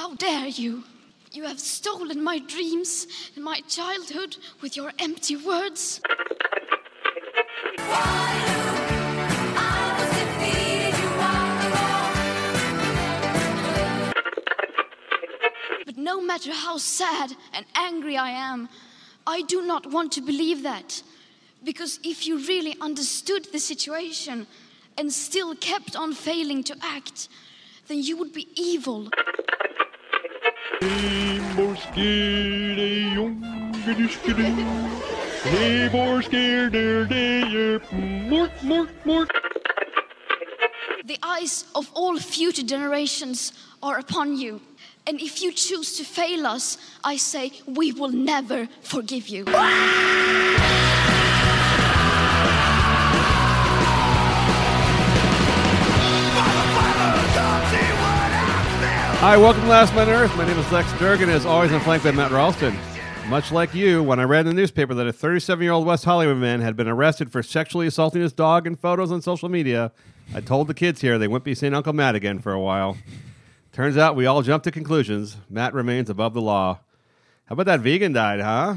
How dare you? You have stolen my dreams and my childhood with your empty words. But no matter how sad and angry I am, I do not want to believe that. Because if you really understood the situation and still kept on failing to act, then you would be evil. More scared. The eyes of all future generations are upon you. And if you choose to fail us, I say we will never forgive you. Hi, welcome to Last Man Earth. My name is Lex Durgan. As always, I'm flanked by Matt Ralston. Much like you, when I read in the newspaper that a 37 year old West Hollywood man had been arrested for sexually assaulting his dog in photos on social media, I told the kids here they wouldn't be seeing Uncle Matt again for a while. Turns out we all jumped to conclusions. Matt remains above the law. How about that vegan died, huh?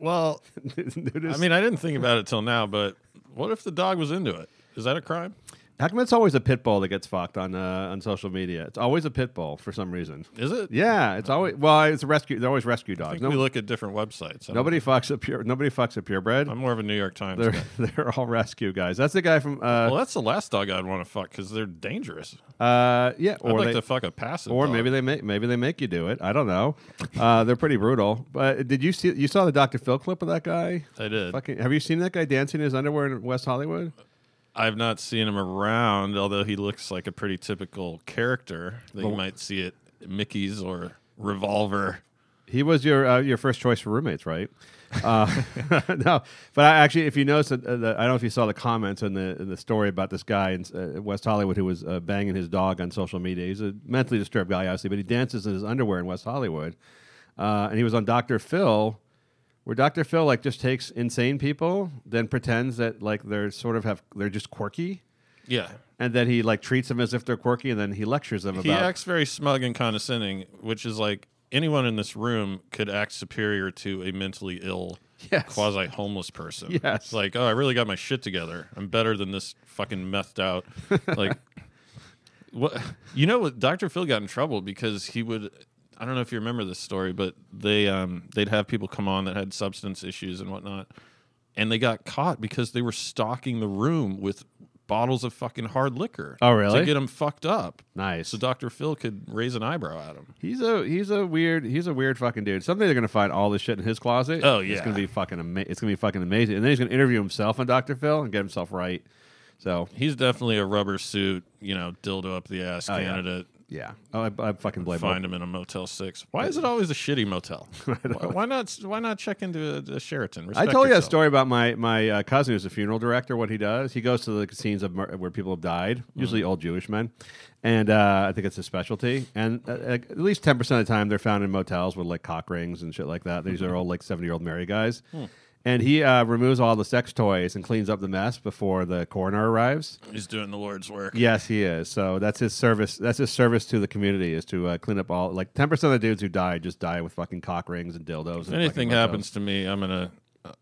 Well, I mean, I didn't think about it till now, but what if the dog was into it? Is that a crime? How come it's always a pit bull that gets fucked on uh, on social media? It's always a pit bull for some reason. Is it? Yeah, it's always well, it's a rescue. They're always rescue I dogs. think No- we look at different websites. I nobody fucks a pure. Nobody fucks a purebred. I'm more of a New York Times They're guy. they're all rescue guys. That's the guy from. Uh, Well, that's the last dog I'd want to fuck because they're dangerous. uh, yeah, I'd or like they, to fuck a passive. or dog. maybe they make maybe they make you do it. I don't know. Uh, they're pretty brutal. But did you see? You saw the Dr. Phil clip of that guy? I did. Fucking, have you seen that guy dancing in his underwear in West Hollywood? I've not seen him around, although he looks like a pretty typical character that you might see at Mickey's or Revolver. He was your uh, your first choice for roommates, right? Uh, no, but I actually, if you notice, uh, the, I don't know if you saw the comments in the in the story about this guy in uh, West Hollywood who was uh, banging his dog on social media. He's a mentally disturbed guy, obviously, but he dances in his underwear in West Hollywood, uh, and he was on Dr. Phil, where Dr. Phil like just takes insane people, then pretends that like they're sort of have they're just quirky, Yeah. and then he like treats them as if they're quirky, and then he lectures them about it. He about. acts very smug and condescending, which is like anyone in this room could act superior to a mentally ill, Yes. quasi homeless person. Yes. It's like, oh, I really got my shit together. I'm better than this fucking methed out. like, what? You know what? Dr. Phil got in trouble because he would. I don't know if you remember this story, but they um, they'd have people come on that had substance issues and whatnot, and they got caught because they were stocking the room with bottles of fucking hard liquor. Oh, really? To get them fucked up. nice. So Dr. Phil could raise an eyebrow at him. He's a he's a weird he's a weird fucking dude. Someday they're gonna find all this shit in his closet. Oh, yeah. it's gonna be fucking ama- it's gonna be fucking amazing. And then he's gonna interview himself on Dr. Phil and get himself right. So He's definitely a rubber suit, you know, dildo up the ass Oh, yeah. candidate. Yeah, oh, I, I fucking blame Find him in a Motel Six. Why is it always a shitty motel? why, why not? Why not check into a, a Sheraton? I Respect told you a story about my my uh, cousin who's a funeral director. What he does, he goes to the scenes of mur- where people have died, usually Mm-hmm. old Jewish men, and uh, I think it's a specialty. And uh, at least ten percent of the time, they're found in motels with like cock rings and shit like that. These Mm-hmm. are all like seventy year old married guys. And he uh, removes all the sex toys and cleans up the mess before the coroner arrives. He's doing the Lord's work. Yes, he is. So that's his service. That's his service to the community is to uh, clean up all like ten percent of the dudes who die just die with fucking cock rings and dildos. If anything happens to me, I'm gonna.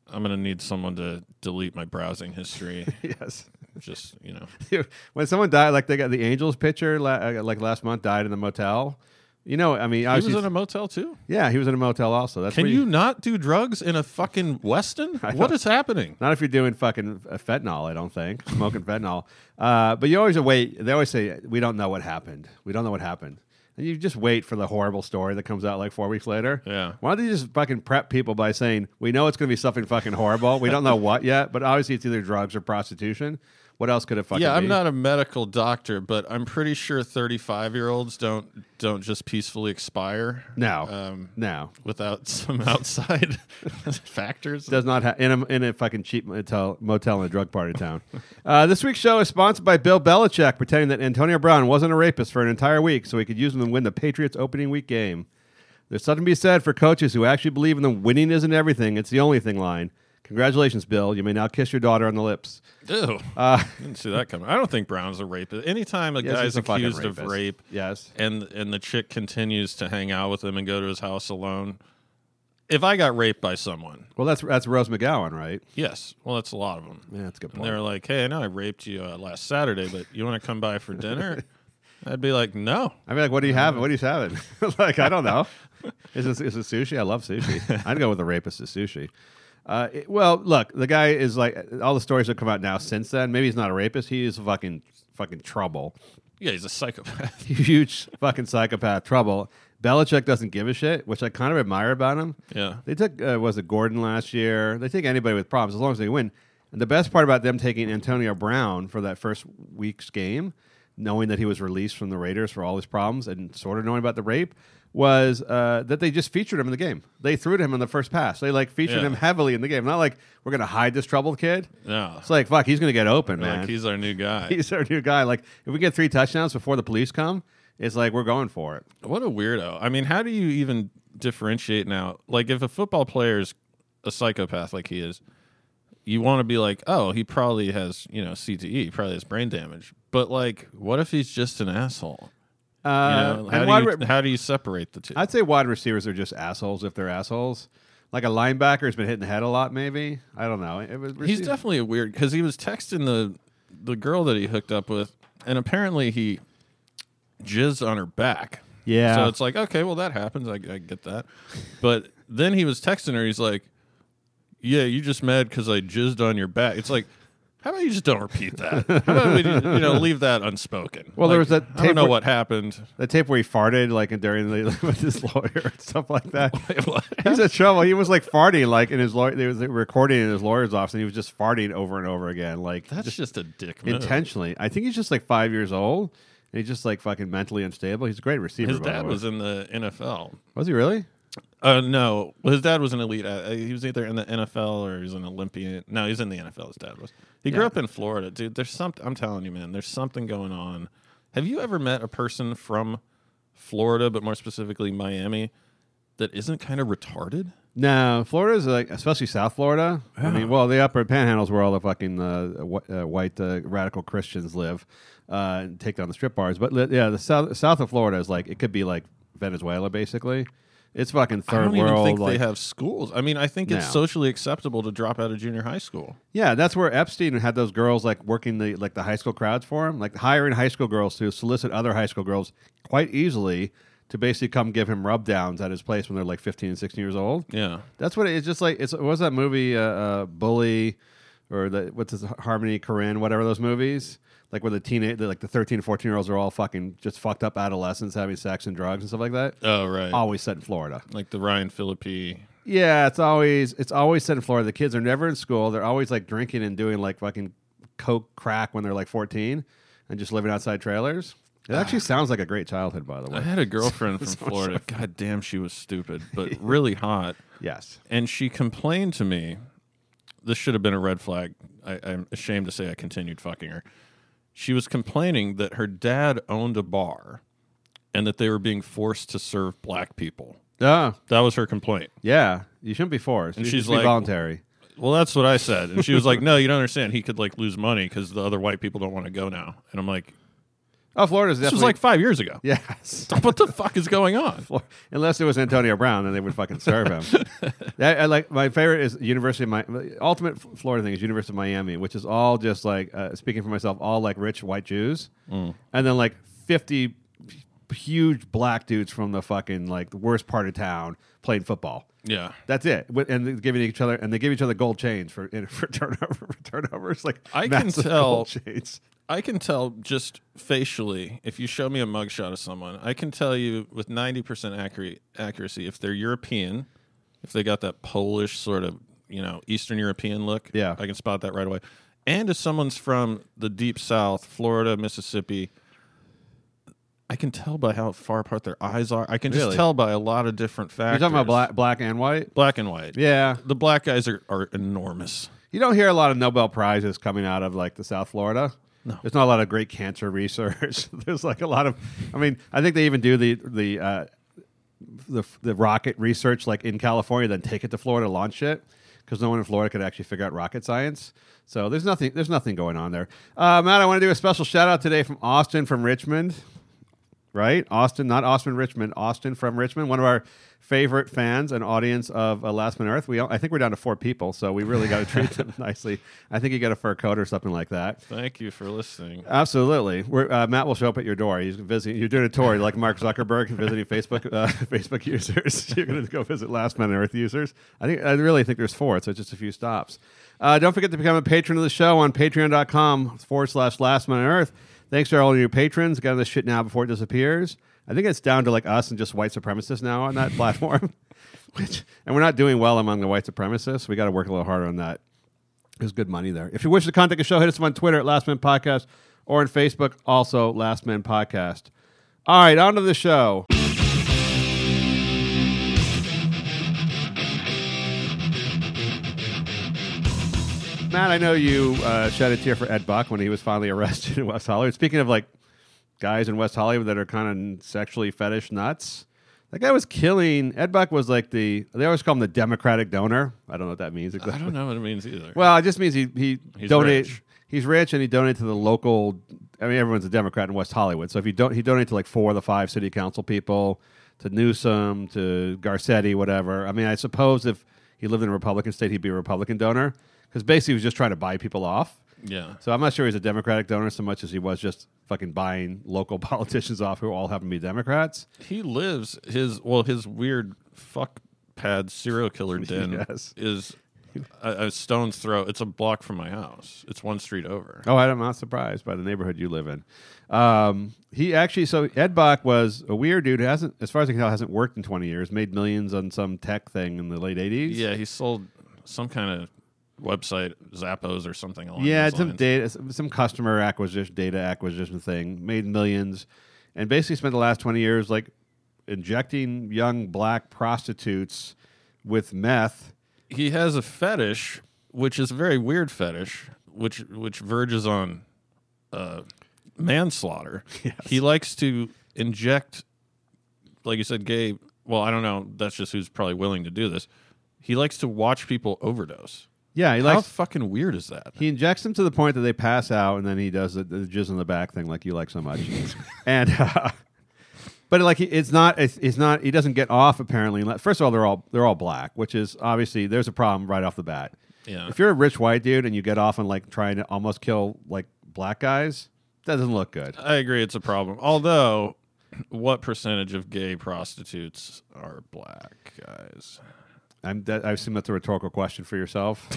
I'm gonna need someone to delete my browsing history. yes. Just you know, when someone died, like they got the Angels pitcher, uh, like last month, died in the motel. You know, I mean, he obviously, was in a motel too. yeah, he was in a motel also. That's Can where you not do drugs in a fucking Westin? What is happening? Not if you're doing fucking uh, fentanyl, I don't think. Smoking fentanyl. Uh, but you always wait. They always say, we don't know what happened. We don't know what happened. And you just wait for the horrible story that comes out like four weeks later. Yeah. Why don't they just fucking prep people by saying, we know it's going to be something fucking horrible. We don't know what yet, but obviously it's either drugs or prostitution. What else could it fucking Yeah, I'm be? not a medical doctor, but I'm pretty sure 35 year olds don't don't just peacefully expire. No. um, no. without some outside factors. does not have in a, in a fucking cheap motel, motel in a drug party town. Uh, this week's show is sponsored by Bill Belichick, pretending that Antonio Brown wasn't a rapist for an entire week so he could use him to win the Patriots opening week game. There's something to be said for coaches who actually believe in the winning isn't everything, it's the only thing line. Congratulations, Bill. You may now kiss your daughter on the lips. Ew. Uh, Didn't see that coming. I don't think Brown's a rapist. Anytime a yes, guy's a accused of rape Yes. and and the chick continues to hang out with him and go to his house alone, if I got raped by someone, Well, that's that's Rose McGowan, right? yes, well, that's a lot of them. Yeah, that's a good And point. they're like, "Hey, I know I raped you uh, last Saturday, but you want to come by for dinner?" I'd be like, "No." I'd be like, what do you have? What are you having? like, I don't know. Is it, is it sushi? I love sushi. I'd go with the rapist to sushi. Uh, it- well, look, the guy is like all the stories that come out now since then. Maybe he's not a rapist. He is fucking fucking trouble. Yeah, he's a psychopath. Huge fucking psychopath trouble. Belichick doesn't give a shit, which I kind of admire about him. Yeah. They took uh, was it Gordon last year? They take anybody with problems as long as they win. And the best part about them taking Antonio Brown for that first week's game, knowing that he was released from the Raiders for all his problems and sort of knowing about the rape, was uh, that they just featured him in the game. They threw to him in the first pass. They like featured Yeah. him heavily in the game. Not like we're gonna hide this troubled kid. No, It's like fuck, he's gonna get open, man. like he's our new guy. he's our new guy. Like if we get three touchdowns before the police come, it's like we're going for it. What a weirdo. I mean, how do you even differentiate now? Like, if a football player is a psychopath like he is, you want to be like, oh, he probably has, you know, CTE, probably has brain damage. But, like, what if he's just an asshole? You Uh, know, how, do you, re- how do you separate the two? I'd say wide receivers are just assholes if they're assholes. Like a linebacker has been hitting the head a lot, maybe. I don't know. It was, He's definitely a weird because he was texting the the girl that he hooked up with, and apparently he jizzed on her back. Yeah. So it's like, okay, well that happens. I, I get that. But then he was texting her. He's like, "Yeah, you just mad because I jizzed on your back." It's like. How about you just don't repeat that? How about we, you know, leave that unspoken? Well, there was that I don't tape know where- what happened. the tape where he farted like during the with his lawyer and stuff like that. He's in trouble. He was like farting like in his lawyer. They was recording in his lawyer's office, and he was just farting over and over again, like That's just just a dick move. intentionally. I think he's just like five years old, and he's just like fucking mentally unstable. He's a great receiver. His by the dad way. was in the NFL. Was he really? Uh, no, well, his dad was an elite. Uh, he was either in the NFL or he was an Olympian. No, he's in the NFL. His dad was. He grew Yeah. up in Florida, dude. There's something. I'm telling you, man. There's something going on. Have you ever met a person from Florida, but more specifically Miami, that isn't kind of retarded? No, Florida's like, especially South Florida. I mean, well, the upper panhandles where all the fucking uh, wh- uh, white uh, radical Christians live uh, and take down the strip bars. But li- yeah, the south south of Florida is like it could be like Venezuela, basically. It's fucking third world. I don't world. even think like, they have schools. I mean, I think it's No. socially acceptable to drop out of junior high school. yeah, that's where Epstein had those girls like working the like the high school crowds for him, like hiring high school girls to solicit other high school girls quite easily to basically come give him rub downs at his place when they're like 15 and 16 years old. Yeah. That's what it- it's just like. It's what was that movie, uh, uh, Bully, or the what's his Harmony Korine, whatever those movies, like where the teenage, like the 13, 14 year olds are all fucking just fucked up adolescents having sex and drugs and stuff like that. Oh right. Always set in Florida. Like the Ryan Phillippe. Yeah, it's always it's always set in Florida. The kids are never in school. They're always like drinking and doing like fucking coke crack when they're like fourteen and just living outside trailers. It ah. actually sounds like a great childhood, by the way. I had a girlfriend from Florida. God damn, she was stupid, but really hot. Yes. and she complained to me. This should have been a red flag. I, I'm ashamed to say I continued fucking her. She was complaining that her dad owned a bar, and that they were being forced to serve black people. Oh, That was her complaint. yeah. You shouldn't be forced. And You she's be like- voluntary. Well, that's what I said, and she was like, "No, you don't understand. He could like lose money because the other white people don't want to go now." And I'm like, Oh, Florida's "This definitely was like five years ago. yes. What the fuck is going on?" Flor- Unless it was Antonio Brown, then they would fucking serve him. I, I like my favorite is University of Mi- ultimate F- Florida thing is University of Miami, which is all just like uh, speaking for myself, all like rich white Jews, and then like fifty huge black dudes from the fucking like the worst part of town playing football. Yeah, That's it, Wi- and they're giving each other and they give each other gold chains for in, for turnover for turnovers. Like I can massive tell- gold chains. I can tell just facially if you show me a mugshot of someone, I can tell you with ninety percent accuracy if they're European, if they got that Polish sort of you know Eastern European look. Yeah. I can spot that right away. And if someone's from the deep South, Florida, Mississippi, I can tell by how far apart their eyes are. I can just Really? tell by a lot of different factors. You're factors. talking about black, black and white. black and white. Yeah, The black guys are, are enormous. You don't hear a lot of Nobel prizes coming out of like the South Florida. No. There's not a lot of great cancer research. There's like a lot of, I mean, I think they even do the the uh, the the rocket research like in California, then take it to Florida, launch it. because no one in Florida could actually figure out rocket science. So there's nothing there's nothing going on there. Uh, Matt, I want to do a special shout out today from Austin from Richmond right? Austin, not Austin Richmond, Austin from Richmond, one of our favorite fans and audience of uh, Last Man Earth. We, I think we're down to four people, so we really got to treat them nicely. I think you got a fur coat or something like that. Thank you for listening. Absolutely, We're, uh, Matt will show up at your door. He's visiting. You're doing a tour like Mark Zuckerberg visiting Facebook uh, Facebook users. You're going to go visit Last Man on Earth users. I think I really think there's four, so just a few stops. Uh, don't forget to become a patron of the show on Patreon.com forward slash Last Man on Earth. Thanks to all of you patrons. Get on this shit now before it disappears. I think it's down to like us and just white supremacists now on that platform. Which, and we're not doing well among the white supremacists. We got to work a little harder on that. There's good money there. If you wish to contact the show, hit us up on Twitter at Last Man Podcast or on Facebook, also Last Man Podcast. All right, on to the show. Matt, I know you uh, shed a tear for Ed Buck when he was finally arrested in West Hollywood. Speaking of like guys in West Hollywood that are kind of sexually fetish nuts, that guy was killing. Ed Buck was like the they always call him the Democratic donor. I don't know what that means exactly. I don't know what it means either. Well, it just means he he He's donate. rich. He's rich and he donated to the local. I mean, everyone's a Democrat in West Hollywood, so if you don't, he donated to like four of the five city council people, to Newsom, to Garcetti, whatever. I mean, I suppose if he lived in a Republican state, he'd be a Republican donor because basically he was just trying to buy people off. Yeah. So I'm not sure he's a Democratic donor so much as he was just fucking buying local politicians off who all happen to be Democrats. He lives his well his weird fuck pad serial killer den Yes. is a, a stone's throw. It's a block from my house. It's one street over. Oh, I'm not surprised by the neighborhood you live in. Um, he actually, so Ed Buck was a weird dude who hasn't, as far as I can tell, hasn't worked in 20 years, made millions on some tech thing in the late 80s. Yeah, he sold some kind of website, Zappos or something along Yeah, some lines. data, some customer acquisition, data acquisition thing, made millions, and basically spent the last 20 years like injecting young black prostitutes with meth. he has a fetish, which is a very weird fetish, which which verges on uh, manslaughter. He likes to inject, like you said, gay. Well, I don't know. That's just who's probably willing to do this. He likes to watch people overdose. Yeah, he How likes. fucking weird is that? He injects them to the point that they pass out, and then he does the, the jizz in the back thing like you like so much. and uh, but like he- it's not it's, it's not he doesn't get off apparently. unless- First of all, they're all they're all black, which is obviously there's a problem right off the bat. Yeah. If you're a rich white dude and you get off on like trying to almost kill like black guys, that doesn't look good. I agree, it's a problem. Although, what percentage of gay prostitutes are black guys? I'm that, I assume that's a rhetorical question for yourself.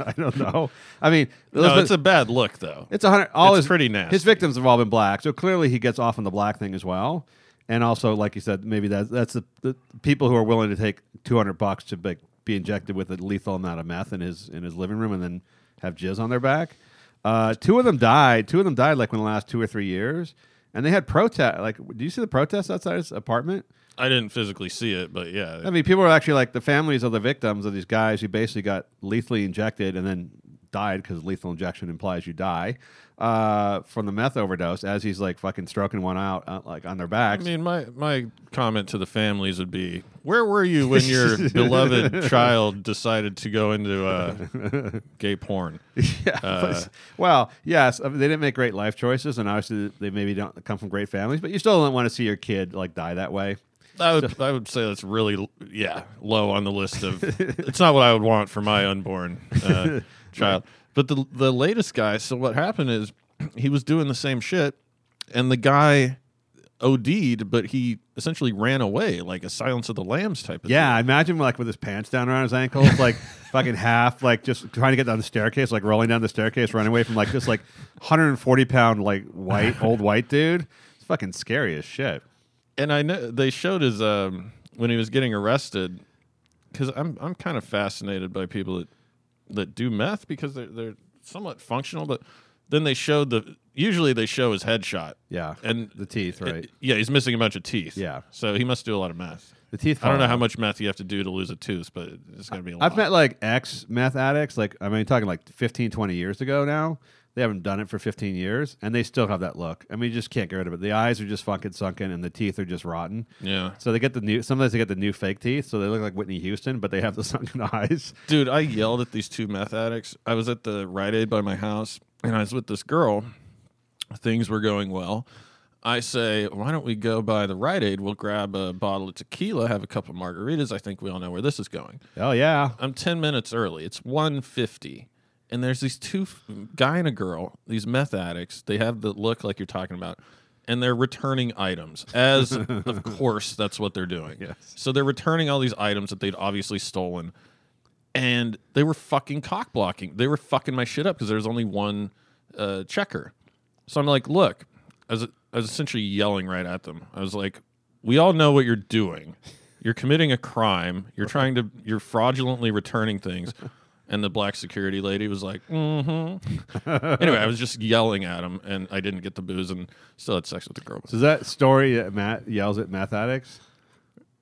I don't know. I mean, No, it's a bad look, though. It's a hundred. All It's his, pretty nasty. His victims have all been black, so clearly he gets off on the black thing as well. And also, like you said, maybe that that's the, the people who are willing to take two hundred bucks to be, be injected with a lethal amount of meth in his in his living room and then have jizz on their back. Uh, two of them died. Two of them died like in the last two or three years, and they had protest. Like, do you see the protests outside his apartment? I didn't physically see it, but yeah. I mean, people are actually like the families of the victims of these guys who basically got lethally injected and then died because lethal injection implies you die uh, from the meth overdose. As he's like fucking stroking one out, uh, like on their backs. I mean, my, my comment to the families would be, where were you when your beloved child decided to go into uh, gay porn? yeah, but- well, yes, I mean, they didn't make great life choices, and obviously they maybe don't come from great families. But you still don't want to see your kid like die that way. I would, I would say that's really, yeah, low on the list of. it's not what I would want for my unborn uh, child. But the the latest guy. So what happened is he was doing the same shit, and the guy OD'd, but he essentially ran away, like a Silence of the Lambs type of. Yeah, thing. imagine like with his pants down around his ankles, like fucking half, like just trying to get down the staircase, like rolling down the staircase, running away from like this like 140 pound like white old white dude. It's fucking scary as shit. And I know they showed his um, when he was getting arrested because I'm I'm kind of fascinated by people that that do meth because they're they're somewhat functional, but then they showed the usually they show his headshot Yeah, and the teeth, right? yeah he's missing a bunch of teeth Yeah. so he must do a lot of meth. the teeth. I don't know how much meth you have to do to lose a tooth, but it's gonna be a I've lot. met like ex meth addicts, like I mean, talking like 15, 20 years ago now, They haven't done it for 15 years, and they still have that look. I mean, you just can't get rid of it. The eyes are just fucking sunken, and the teeth are just rotten. Yeah. So they get the new. Sometimes they get the new fake teeth, so they look like Whitney Houston, but they have the sunken eyes. Dude, I yelled at these two meth addicts. I was at the Rite Aid by my house, and I was with this girl. Things were going well. I say, why don't we go by the Rite Aid? We'll grab a bottle of tequila, have a couple of margaritas. I think we all know where this is going. Oh yeah, I'm 10 minutes early. It's 150. And there's these two f- guy and a girl, these meth addicts. They have the look like you're talking about. And they're returning items. As of course that's what they're doing. Yes. So they're returning all these items that they'd obviously stolen. And they were fucking cock blocking. They were fucking my shit up because there was only one uh, checker. So I'm like, look, I was, I was essentially yelling right at them. I was like, we all know what you're doing. You're committing a crime. You're trying to, you're fraudulently returning things. And the black security lady was like, mm-hmm. anyway, I was just yelling at him and I didn't get the booze and still had sex with the girl. So is that story that Matt yells at meth addicts?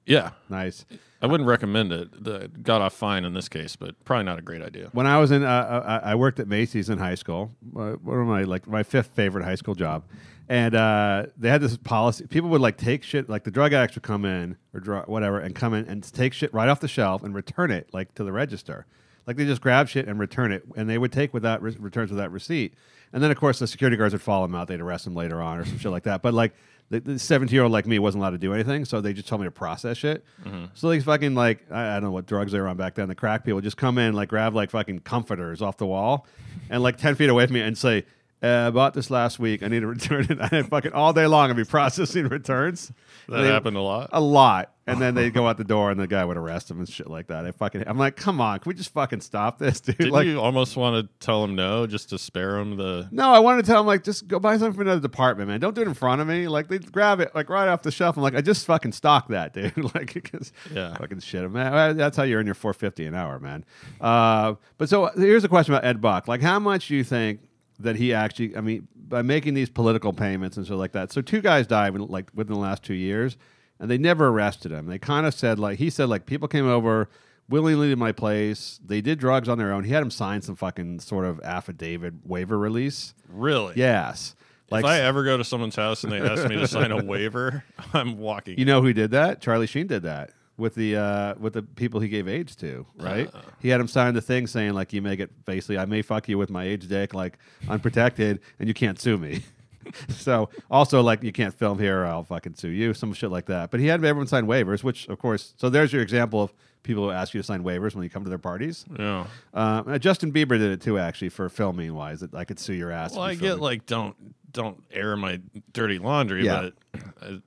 Yeah. Nice. I wouldn't recommend it. The, got off fine in this case, but probably not a great idea. When I was in, uh, I I worked at Macy's in high school. Uh, one of my like my fifth favorite high school job, and uh, they had this policy. People would like take shit, like the drug addicts would come in or dr- whatever, and come in and take shit right off the shelf and return it like to the register. Like they just grab shit and return it, and they would take without re- returns without receipt. And then of course the security guards would follow them out. They'd arrest them later on or some shit like that. But like the seventeen year old like me wasn't allowed to do anything, so they just told me to process shit. Mm-hmm. So these fucking like I, I don't know what drugs they were on back then. The crack people just come in like grab like fucking comforters off the wall, and like ten feet away from me and say. Uh, I bought this last week. I need to return it. And fucking all day long, I'd be processing returns. That They- happened a lot. a lot. And then they'd go out the door and the guy would arrest them and shit like that. I fucking, I'm like, come on, can we just fucking stop this, dude? Didn't like, you almost want to tell him no just to spare him the. no, I wanted to tell him like, just go buy something from another department, man. Don't do it in front of me. Like they grab it like right off the shelf. I'm like, I just fucking stock that, dude. like, because Yeah. fucking shit, man. That's how you earn your 450 an hour, man. Uh, but so here's a question about Ed Buck. Like, how much do you think that he actually? I mean, by making these political payments and stuff like that. So two guys died in, like within the last two years, and they never arrested him. They kind of said like he said like people came over willingly to my place. They did drugs on their own. He had him sign some fucking sort of affidavit waiver release. Really? Yes. Like if I ever go to someone's house and they ask me to sign a waiver, I'm walking. you know who did that? Charlie Sheen did that with the uh, with the people he gave AIDS to, right? Uh. he had him sign the thing saying like you may get basically I may fuck you with my AIDS dick like unprotected and you can't sue me. so also like you can't film here or I'll fucking sue you, some shit like that. But he had everyone sign waivers, which of course so there's your example of people who ask you to sign waivers when you come to their parties. yeah. Um, uh, Justin Bieber did it too, actually, for filming wise. That I could sue your ass. Well, I get like don't don't air my dirty laundry, Yeah. but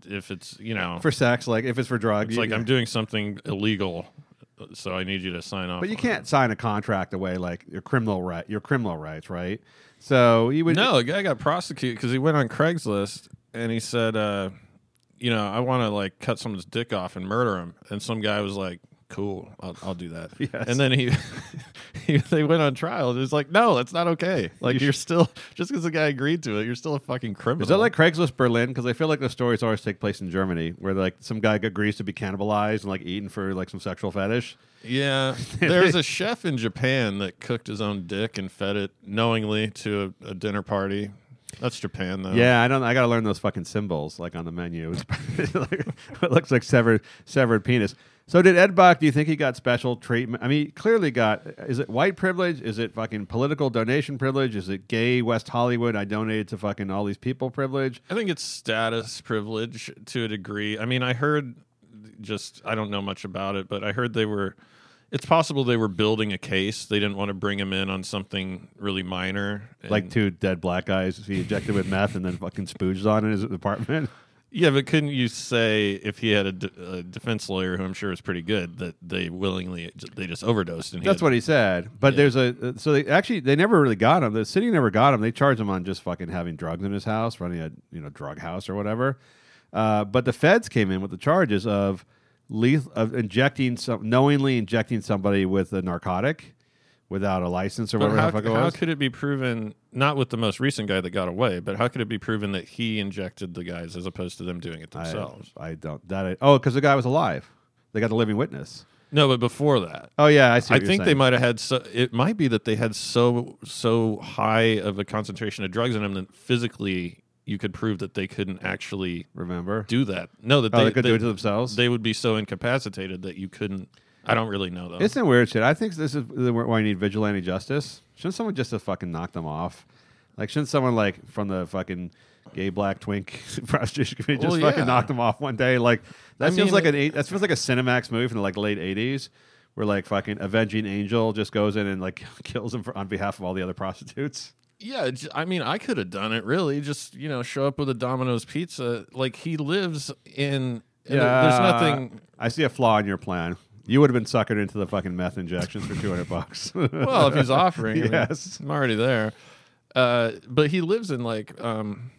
if it's you know, for sex, like if it's for drugs, it's like I'm doing something illegal, so I need you to sign off. But you can't sign a contract away like your criminal right, your criminal rights, right? So you would No, a guy got prosecuted because he went on Craigslist and he said, uh, you know, I want to like cut someone's dick off and murder him. And some guy was like, cool, I'll, I'll do that. Yes. And then he, he, they went on trial. And it was like, no, that's not okay. Like You are still, just because the guy agreed to it, you're still a fucking criminal. Is that like Craigslist Berlin? Because I feel like the stories always take place in Germany, where like some guy agrees to be cannibalized and like eaten for like some sexual fetish. Yeah, there's a chef in Japan that cooked his own dick and fed it knowingly to a, a dinner party. That's Japan, though. Yeah, I don't. I got to learn those fucking symbols like on the menu. it looks like severed severed penis. So did Ed Buck? Do you think he got special treatment? I mean, he clearly got. Is it white privilege? Is it fucking political donation privilege? Is it gay West Hollywood? I donated to fucking all these people privilege. I think it's status privilege to a degree. I mean, I heard just I don't know much about it, but I heard they were. It's possible they were building a case. They didn't want to bring him in on something really minor, like two dead black guys he injected with meth and then fucking spooged on in his apartment. Yeah, but couldn't you say if he had a, de- a defense lawyer who I'm sure is pretty good that they willingly they just overdosed and he That's had- what he said. But Yeah. there's a so they actually they never really got him. The city never got him. They charged him on just fucking having drugs in his house, running a you know drug house or whatever. Uh, but the feds came in with the charges of leth- of injecting some knowingly injecting somebody with a narcotic without a license or But whatever how, the fuck it how could it be proven? Not with the most recent guy that got away, but how could it be proven that he injected the guys as opposed to them doing it themselves? I don't that I, oh because the guy was alive. They got the living witness. No, but before that, Oh yeah, I see. I you're think they might have had. So, it might be that they had so so high of a concentration of drugs in them that physically you could prove that they couldn't actually remember. do that. No, that oh, they, they could they, do it to themselves. they would be so incapacitated that you couldn't. I don't really know though. Isn't weird shit? I think this is the- why you need vigilante justice. Shouldn't someone just have fucking knocked them off? Like, shouldn't someone like from the fucking gay black twink prostitution committee just Well, fucking yeah. knock them off one day? Like that I feels mean, like an eight, that feels like a Cinemax movie from the like late eighties, where like fucking avenging angel just goes in and like kills him for, on behalf of all the other prostitutes. Yeah, j- I mean, I could have done it. Really, just you know, show up with a Domino's pizza. Like he lives in. and There's nothing. I see a flaw in your plan. You would have been suckered into the fucking meth injections for two hundred bucks. Well, if he's offering, I mean, Yes. I'm already there. Uh, but he lives in like. Um,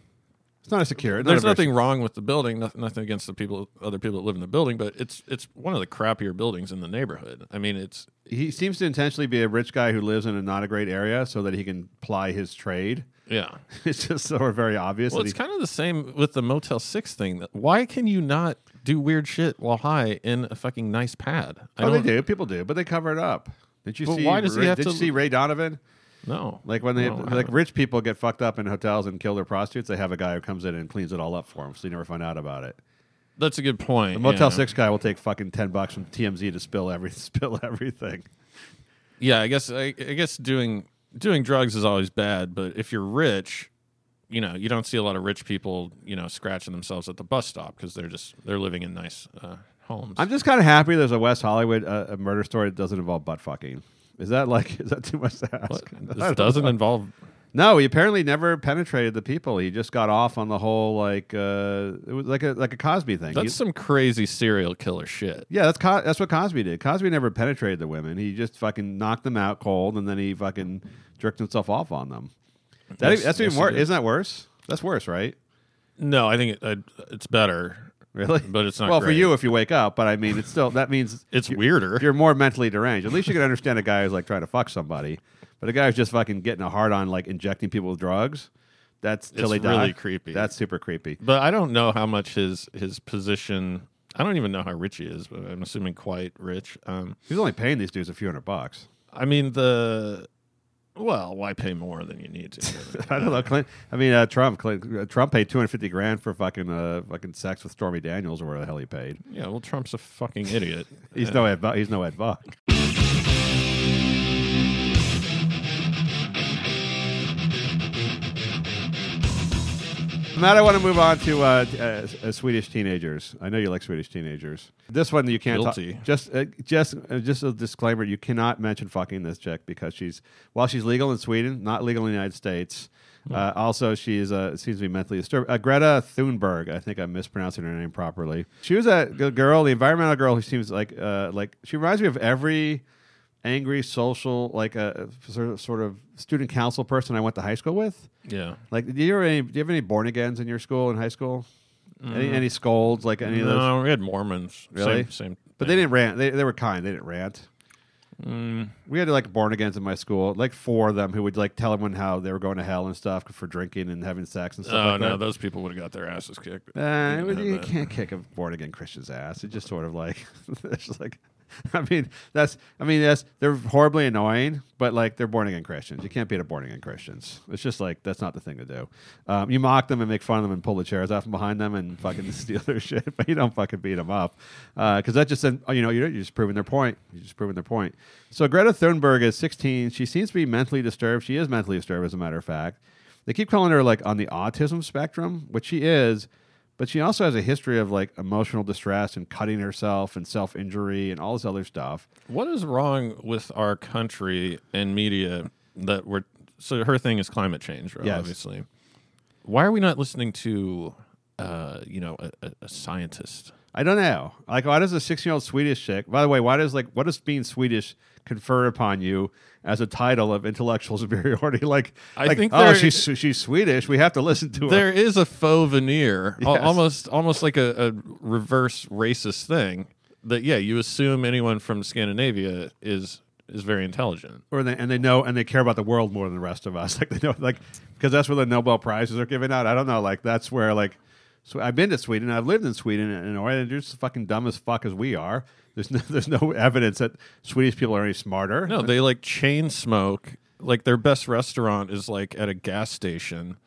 it's not a secure. not there's a nothing wrong with the building. Nothing, nothing against the people, other people that live in the building. But it's it's one of the crappier buildings in the neighborhood. I mean, it's he seems to intentionally be a rich guy who lives in a not a great area so that he can ply his trade. yeah. It's just sort of very obvious. Well, it's he, kind of the same with the Motel Six thing. Why can you not do weird shit while high in a fucking nice pad? I oh, they do. People do, but they cover it up. Did you see? why does he Ray, have did to- you see Ray Donovan? No, Like when they No, like rich people get fucked up in hotels and kill their prostitutes, they have a guy who comes in and cleans it all up for them, so you never find out about it. That's a good point. The Motel yeah. Six guy will take fucking ten bucks from TMZ to spill every spill everything. Yeah, I guess I, I guess doing doing drugs is always bad, but if you're rich, you know, you don't see a lot of rich people, you know, scratching themselves at the bus stop because they're just they're living in nice uh, homes. I'm just kind of happy there's a West Hollywood uh, a murder story that doesn't involve butt fucking. Is that like is that too much to ask? What? This doesn't know. involve. No, he apparently never penetrated the people. He just got off on the whole like uh, it was like a like a Cosby thing. That's He- some crazy serial killer shit. yeah, that's Co- that's what Cosby did. Cosby never penetrated the women. He just fucking knocked them out cold, and then he fucking jerked himself off on them. That, that's even worse. Isn't that worse? That's worse, right? No, I think it, uh, it's better. Really? But it's not Well, for you if you wake up, but I mean, it's still that means It's you're- weirder. You're more mentally deranged. At least you can understand a guy who's like trying to fuck somebody, but a guy who's just fucking getting a hard on, like injecting people with drugs. That's till It's they die. really creepy. That's super creepy. But I don't know how much his his position. I don't even know how rich he is, but I'm assuming quite rich. Um, He's only paying these dudes a few hundred bucks. I mean the. Well, why pay more than you need to? I don't know. Clint, I mean, uh, Trump. Clint, uh, Trump paid two hundred fifty grand for fucking uh, fucking sex with Stormy Daniels or where the hell he paid. Yeah, well, Trump's a fucking idiot. He's Uh, no Ed. Bu- He's no Ed Buck. Matt, I want to move on to uh, uh, uh, Swedish teenagers. I know you like Swedish teenagers. This one you can't talk- just uh, just uh, just a disclaimer: you cannot mention fucking this chick because she's while she's legal in Sweden, not legal in the United States. Uh, also, she's uh, seems to be mentally disturbed. Uh, Greta Thunberg, I think I'm mispronouncing her name properly. She was a girl, the environmental girl who seems like uh, like she reminds me of every angry social like a sort of, sort of student council person I went to high school with. Yeah. Like, do you, ever any, do you have any born agains in your school in high school? Any, any scolds? Like any of those? No, we had Mormons. Really? Same. same But they didn't rant. They, they were kind. They didn't rant. Mm. We had like born agains in my school, like four of them who would like tell everyone how they were going to hell and stuff for drinking and having sex and stuff Oh like no, that. those people would have got their asses kicked. Uh, We it didn't would- have you can't kick a born again Christian's ass. It's just sort of like it's just like I mean that's I mean that's they're horribly annoying, but like they're born again Christians. You can't beat a born again Christians. It's just like that's not the thing to do. Um, you mock them and make fun of them and pull the chairs off from behind them and fucking steal their shit, but you don't fucking beat them up because that just you know you're you're just proving their point. You're just proving their point. So Greta Thunberg is 16. She seems to be mentally disturbed. She is mentally disturbed, as a matter of fact. They keep calling her like on the autism spectrum, which she is, but she also has a history of like emotional distress and cutting herself and self injury and all this other stuff. What is wrong with our country and media that we're so her thing is climate change, right? Yes. Obviously. Why are we not listening to uh, you know, a, a, a scientist? I don't know. Like, why does a 16 year old Swedish chick, by the way, why does like, what does being Swedish confer upon you as a title of intellectual superiority? Like, I like, think oh, there- she's, she's Swedish. We have to listen to her. There is a faux veneer, Yes. almost almost like a, a reverse racist thing. That yeah, you assume anyone from Scandinavia is is very intelligent. or they, and they know and they care about the world more than the rest of us. Like they know, like because that's where the Nobel prizes are given out. I don't know. Like that's where like So I've been to Sweden. I've lived in Sweden, and Norway—they're just fucking dumb as fuck as we are. There's no, there's no evidence that Swedish people are any smarter. No, they like chain smoke. Like their best restaurant is like at a gas station.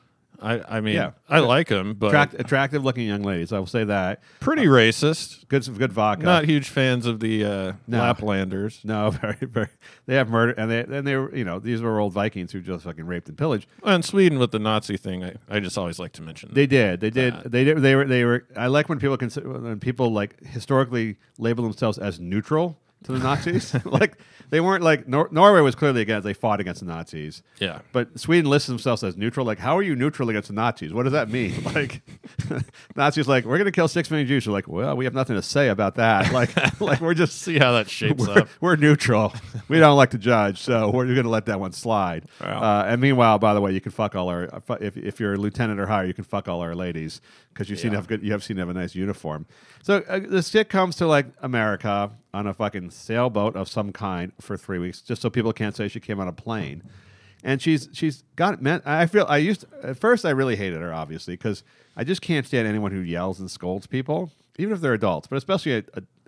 I, I mean, Yeah. I like them, but Attract, attractive looking young ladies. I will say that. pretty racist. Good, good vodka. Not huge fans of the uh, No. Laplanders. no, very, very. They have murder, and they and they were, you know, these were old Vikings who just fucking raped and pillaged. And Sweden with the Nazi thing, I, I just always like to mention. They did. They did. They did. They were. They were. I like when people consider when people like historically label themselves as neutral to the Nazis. like they weren't like Nor- Norway was clearly against. They fought against the Nazis. yeah. But Sweden lists themselves as neutral. Like, how are you neutral against the Nazis? What does that mean? Like, Nazis like we're going to kill six million Jews. You're like, well, we have nothing to say about that. Like, like we're just See how that shapes we're, up. we're neutral. we don't like to judge, so we're going to let that one slide. Wow. Uh, and meanwhile, by the way, you can fuck all our if, if you're a lieutenant or higher, you can fuck all our ladies because you seem to Yeah. have good. You have seen have a nice uniform. So uh, this chick comes to like America on a fucking sailboat of some kind for three weeks, just so people can't say she came on a plane. And she's she's got man. I feel I used at first I really hated her obviously because I just can't stand anyone who yells and scolds people, even if they're adults, but especially a,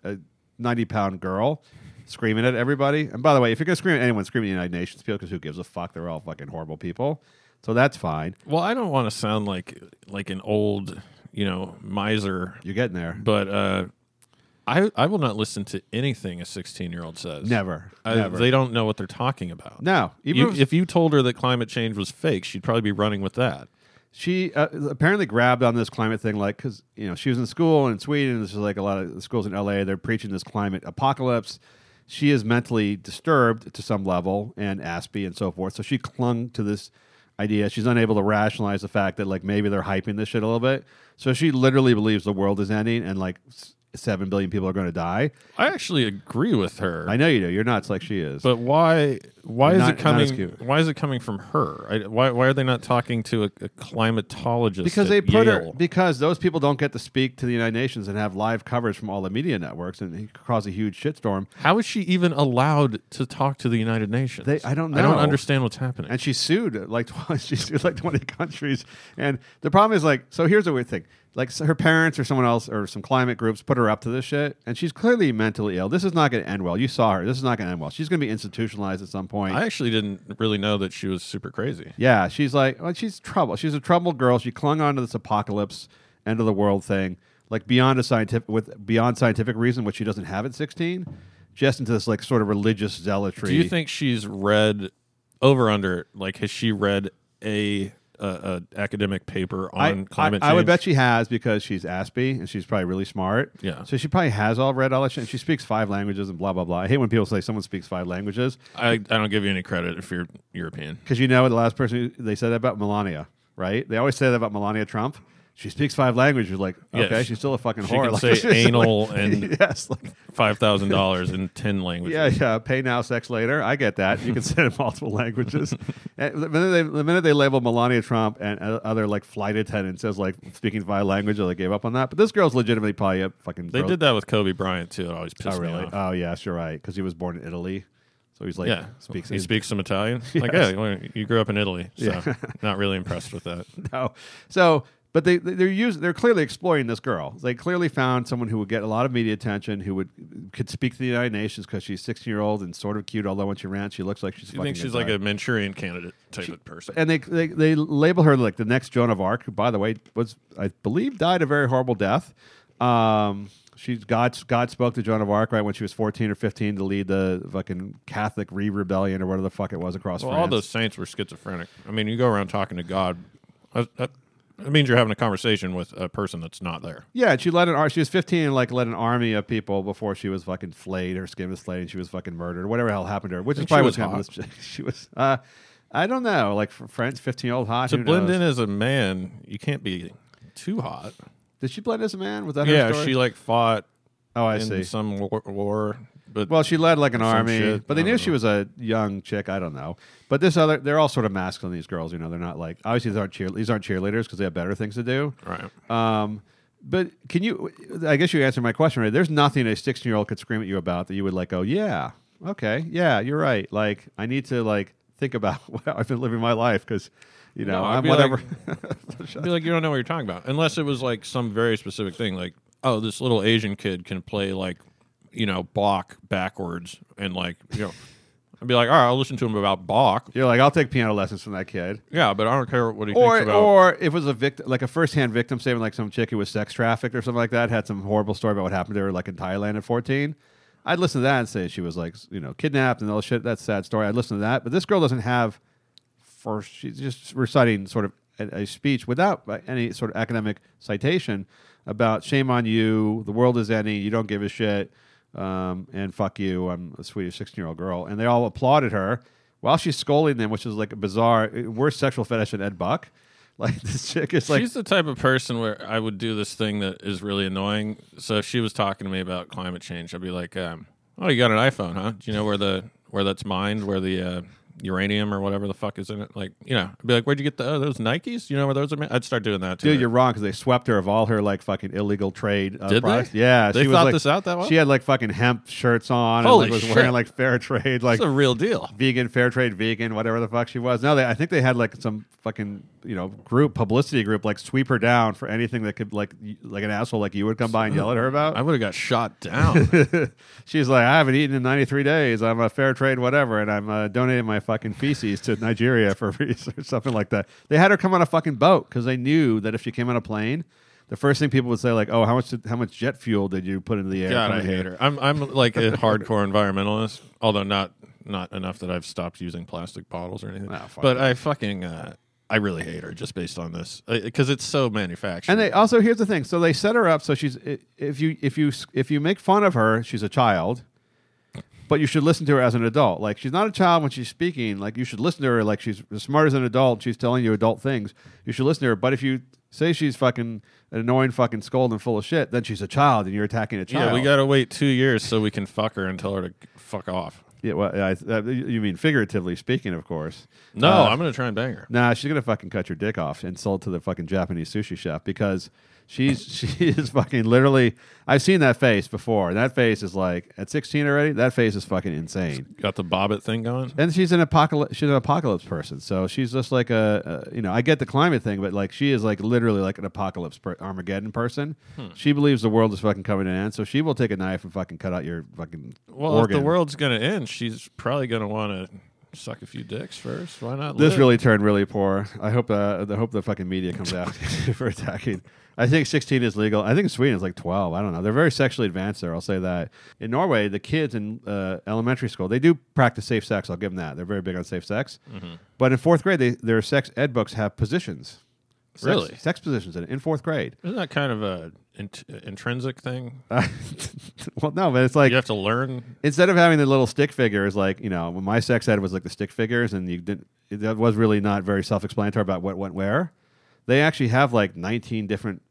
a, a ninety pound girl screaming at everybody. And by the way, if you're gonna scream at anyone, scream at the United Nations people because who gives a fuck? They're all fucking horrible people. So that's fine. Well, I don't want to sound like like an old, you know, miser, You're getting there. but uh, I I will not listen to anything a 16 year old says. Never. I, Never. They don't know what they're talking about. no. Even You, if, if you told her that climate change was fake, she'd probably be running with that. she uh, apparently grabbed on this climate thing, like because you know she was in school in Sweden. This is like a lot of the schools in LA. They're preaching this climate apocalypse. She is mentally disturbed to some level and aspy and so forth. So she clung to this idea. She's unable to rationalize the fact that like maybe they're hyping this shit a little bit. So she literally believes the world is ending and like s- seven billion people are going to die. I actually agree with her. I know you do. You're nuts like she is. But why? Why is Not- it not as coming? cute. Why is it coming from her? I, why? Why are they not talking to a, a climatologist? because at they put Yale? her because those people don't get to speak to the United Nations and have live coverage from all the media networks and it could cause a huge shitstorm. How is she even allowed to talk to the United Nations? They- I don't I don't know. understand what's happening. And she sued like twice. She sued like twenty countries. And the problem is like so. Here's a weird thing. Like so her parents or someone else or some climate groups put her up to this shit, and she's clearly mentally ill. This is not going to end well. You saw her. This is not going to end well. She's going to be institutionalized at some point. I actually didn't really know that she was super crazy. Yeah, she's like, well, she's trouble. She's a troubled girl. She clung on to this apocalypse, end of the world thing, like beyond a scientific with beyond scientific reason, which she doesn't have at sixteen, just into this like sort of religious zealotry. Do you think she's read over under? Like, has she read a, a, a academic paper I, on climate I, change? I would bet she has because she's Aspie and she's probably really smart. Yeah. So she probably has all read all that shit. She speaks five languages and blah blah blah. I hate when people say someone speaks five languages I, I don't give you any credit if you're European. because you know the last person they said that about Melania, right? They always say that about Melania Trump. She speaks five languages. You're like, Yeah, okay, she- she's still a fucking she whore. can Like, say like- anal and- yes, like Five thousand dollars in ten languages. Yeah, yeah. Pay now, sex later. I get that. You can say it in multiple languages. And the, minute they, the minute they label Melania Trump and uh, other like flight attendants as like speaking five languages, they gave up on that. But this girl's legitimately probably a fucking. They did that with Kobe Bryant too. It always pissed Oh me really? off. Oh yes, you're right. Because he was born in Italy, so he's like yeah, speaks. he speaks some Italian. Like, yeah, well, you grew up in Italy, so Yeah. not really impressed with that. no. So, but they they're using they're clearly exploiting this girl. They clearly found someone who would get a lot of media attention, who would could speak to the United Nations because she's 16 year old and sort of cute. Although when she rants, she looks like she's. You think she's like a Manchurian candidate type of person? and they, they they label her like the next Joan of Arc, who, by the way, was I believe died a very horrible death. Um, she's God. God spoke to Joan of Arc right when she was fourteen or fifteen to lead the fucking Catholic Re rebellion or whatever the fuck it was across Well, France. all those saints were schizophrenic. I mean, you go around talking to God. That, that, that means you're having a conversation with a person that's not there. Yeah, and she led an ar- she was 15 and like led an army of people before she was fucking flayed, her skin was flayed, and she was fucking murdered, whatever the hell happened to her. Which is probably what's was happened. to this. She was, uh, I don't know, like for French 15 year old hot. To who blend knows? in as a man, you can't be too hot. Did she blend as a man? Was that her Yeah, story? she like fought oh, I in see. some war, war, but Well, she led like an army, shit. but they I knew don't she know. was a young chick. I don't know, but this other, they're all sort of masculine. These girls, you know, they're not like obviously these aren't cheer, these aren't cheerleaders because they have better things to do. right. Um, but can you? I guess you answered my question right. There's nothing a 16 year old could scream at you about that you would like. go, yeah, okay, yeah, you're right. Like I need to like think about how I've been living my life because, you know, No, I'd I'm be whatever. I'd be like, you don't know what you're talking about, unless it was like some very specific thing, like, oh, this little Asian kid can play like, you know, Bach backwards, and like, you know, I'd be like, all right, I'll listen to him about Bach. You're like, I'll take piano lessons from that kid. Yeah, but I don't care what he Or, thinks about. or if it was a victim, like a first-hand victim, saving like some chick who was sex trafficked or something like that, had some horrible story about what happened to her, like in Thailand at 14. I'd listen to that and say she was like, you know, kidnapped and all shit. That's a sad story. I'd listen to that. But this girl doesn't have, for she's just reciting sort of a, a speech without uh, any sort of academic citation about shame on you, the world is ending, you don't give a shit, um, and fuck you. I'm a Swedish 16 year old girl, and they all applauded her while she's scolding them, which is like a bizarre, worst sexual fetish than Ed Buck. Like this chick is like She's the type of person where I would do this thing that is really annoying. So if she was talking to me about climate change, I'd be like, um, "Oh, you got an iPhone, huh? Do you know where the where that's mined, where the uh, uranium or whatever the fuck is in it? Like, you know, I'd be like, where'd you get the oh, those Nikes? You know where those are? Made? I'd start doing that too. Dude, you're wrong because they swept her of all her like fucking illegal trade. Uh, Did they? Yeah, They she was, thought like- this out that way. She had like fucking hemp shirts on. Holy and like, was shit. wearing like fair trade, like It's a real deal. vegan, fair trade, vegan, whatever the fuck she was. No, they, I think they had like some fucking you know group publicity group like sweep her down for anything that could like like an asshole like you would come by and yell at her about. I would have got shot down. She's like, I haven't eaten in 93 days. I'm a fair trade, whatever, and I'm uh, donating my fucking feces to Nigeria for research, something like that. They had her come on a fucking boat because they knew that if she came on a plane, the first thing people would say, like, oh, how much did, how much jet fuel did you put into the air? God, I hate her. I'm I'm like a hardcore environmentalist, although not not enough that I've stopped using plastic bottles or anything. Ah, but that. I fucking uh, I really hate her just based on this because it's so manufactured. And they also here's the thing. So they set her up so she's if you if you if you make fun of her, she's a child. But you should listen to her as an adult. Like she's not a child when she's speaking. Like you should listen to her like she's as smart as an adult. She's telling you adult things. You should listen to her. But if you say she's fucking an annoying fucking scold and full of shit, then she's a child and you're attacking a child. yeah, we got to wait two years so we can fuck her and tell her to fuck off. Yeah, well, I, uh, you mean figuratively speaking, of course. No, Uh, I'm gonna try and bang her. Nah, she's gonna fucking cut your dick off and sell it to the fucking Japanese sushi chef because she's she is fucking literally. I've seen that face before, that face is like at 16 already. That face is fucking insane. Got the Bobbitt thing going. And she's an apocalypse. She's an apocalypse person, so she's just like a, a you know. I get the climate thing, but like she is like literally like an apocalypse per- Armageddon person. Hmm. She believes the world is fucking coming to an end, so she will take a knife and fucking cut out your fucking Well, organ. if the world's gonna end, she's probably gonna want to suck a few dicks first. Why not? This live? really turned really poor. I hope uh, I hope the fucking media comes out for attacking. I think 16 is legal. I think Sweden is like 12. I don't know. They're very sexually advanced there. I'll say that. In Norway, the kids in uh, elementary school they do practice safe sex. I'll give them that. They're very big on safe sex. Mm-hmm. But in fourth grade, they, their sex ed books have positions. Sex, Really? sex positions in in fourth grade. Isn't that kind of a int- intrinsic thing? well, no, but it's like you have to learn. instead of having the little stick figures, like you know, when my sex ed was like the stick figures, and you didn't, that was really not very self-explanatory about what went where. They actually have like 19 different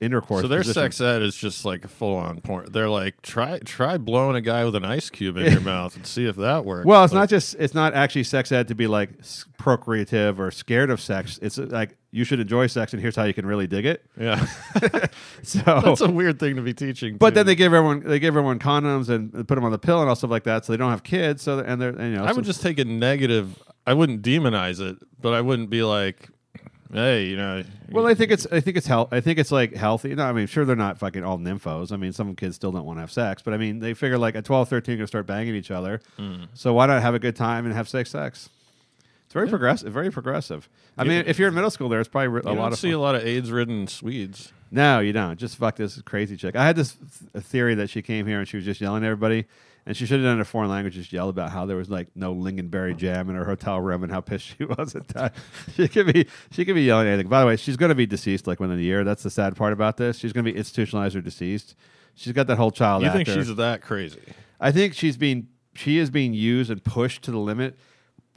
intercourse. So their positions. sex ed is just like full on porn. They're like try try blowing a guy with an ice cube in your mouth and see if that works. Well, it's Like, not just it's not actually sex ed to be like procreative or scared of sex. It's uh, like you should enjoy sex, and here's how you can really dig it. Yeah, So that's a weird thing to be teaching. But to- then they give everyone they give everyone condoms and put them on the pill and all stuff like that, so they don't have kids. So and they're and, you know I so- would just take a negative. I wouldn't demonize it, but I wouldn't be like, hey, you know. Well, I think it's I think it's health. I think it's like healthy. No, I mean, sure they're not fucking all nymphos. I mean, some kids still don't want to have sex, but I mean, they figure like at 12, 13, going to start banging each other. Hmm. So why not have a good time and have safe sex? It's very progressive. Very progressive. I mean, if you're in middle school, there, it's probably a lot of see fun. a lot of AIDS-ridden Swedes. No, you don't. Just fuck this crazy chick. I had this th- theory that she came here and she was just yelling at everybody, and she should have done a foreign language. Just yell about how there was like no lingonberry jam in her hotel room and how pissed she was at that. She could be she could be yelling anything. By the way, she's going to be deceased like within a year. That's the sad part about this. She's going to be institutionalized or deceased. She's got that whole child. You think she's that crazy? I think she's being she is being used and pushed to the limit.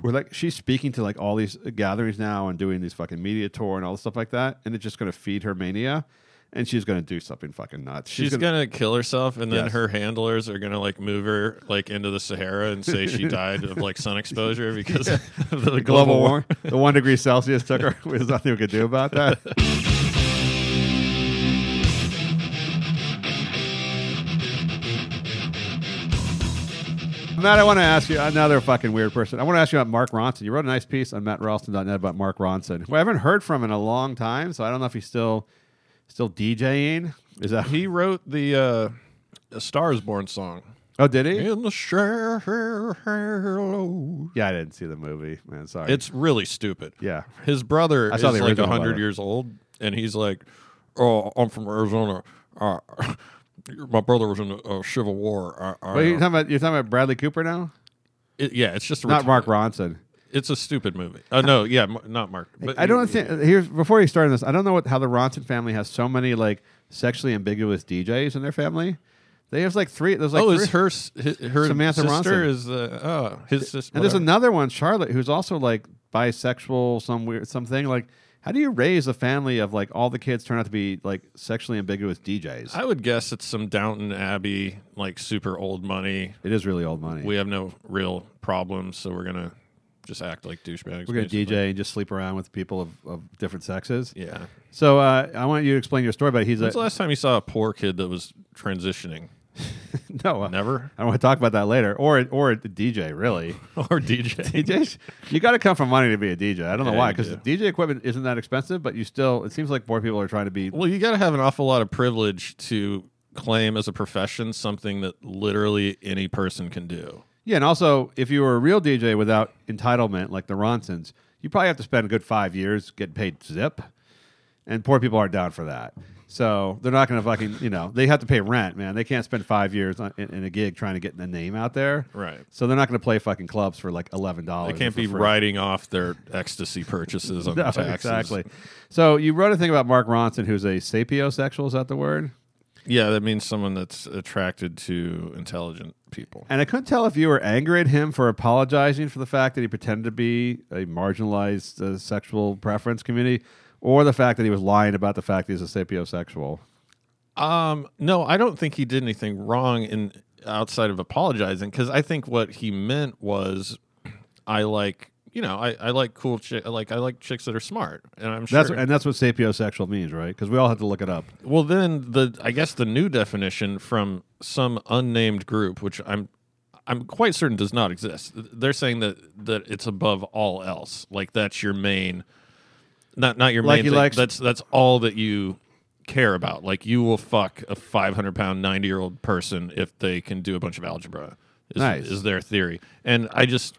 We're like she's speaking to like all these gatherings now and doing these fucking media tour and all this stuff like that, and it's just going to feed her mania, and she's going to do something fucking nuts. She's, gonna, kill herself, and then Yes. her handlers are gonna like move her like into the Sahara and say she died of like sun exposure because of the global, global war. warming. the one degree Celsius took her. There's nothing we could do about that. Matt, I want to ask you another fucking weird person. I want to ask you about Mark Ronson. You wrote a nice piece on mattralston.net about Mark Ronson, who I haven't heard from in a long time. So I don't know if he's still still DJing. Is that He wrote the uh, a Star Born song. Oh, did he? In the shallow. Yeah, I didn't see the movie. Man, sorry. It's really stupid. yeah. His brother I is saw the like original hundred it. years old, and he's like, "Oh, I'm from Arizona. Uh, my brother was in the uh, Civil War." I, I, Wait, you're uh, talking about you're talking about Bradley Cooper now? it- yeah, it's just a Not reti- Mark Ronson. It's a stupid movie. Uh, no, yeah, m- not Mark. But I don't think here's before you start on this. I don't know what how the Ronson family has so many like sexually ambiguous DJs in their family. They have like three. There's like oh, three. is her her Samantha sister Ronson. is uh, oh his sister. and there's another one, Charlotte, who's also like bisexual, some weird something. Like, how do you raise a family of like all the kids turn out to be like sexually ambiguous DJs? I would guess it's some Downton Abbey like super old money. it is really old money. We have no real problems, so we're gonna just act like douchebags. We're gonna basically. DJ and just sleep around with people of, of different sexes. Yeah. So uh, I want you to explain your story about he's When's the last time you saw a poor kid that was transitioning? no. uh, Never. I want to talk about that later, or or a DJ really. or DJ. DJs, you got to come from money to be a DJ. I don't know Yeah, why, because. DJ equipment isn't that expensive, but you still. It seems like more people are trying to be. Well, you got to have an awful lot of privilege to claim as a profession something that literally any person can do. Yeah, and also if you were a real DJ without entitlement, like the Ronsons, you probably have to spend a good five years getting paid zip, and poor people aren't down for that. So they're not going to fucking, you know, they have to pay rent, man. They can't spend five years on, in, in a gig trying to get the name out there. Right. So they're not going to play fucking clubs for like eleven dollars. They can't be writing off their ecstasy purchases on No, taxes. exactly. So you wrote a thing about Mark Ronson, who's a sapiosexual. Is that the word? Yeah, that means someone that's attracted to intelligent people. And I couldn't tell if you were angry at him for apologizing for the fact that he pretended to be a marginalized uh, sexual preference community, or the fact that he was lying about the fact that he's a sapiosexual. Um, no, I don't think he did anything wrong in outside of apologizing because I think what he meant was, I like you know I, I like cool chick like I like chicks that are smart and I'm sure That's and that's what sapiosexual means, right? Because we all have to look it up. well then the I guess the new definition from some unnamed group which I'm I'm quite certain does not exist. They're saying that that it's above all else like that's your main not not your Like main thing. likes- that's that's all that you care about. Like you will fuck a 500 pound 90 year old person if they can do a bunch of algebra. Is, Nice. is their theory, and I just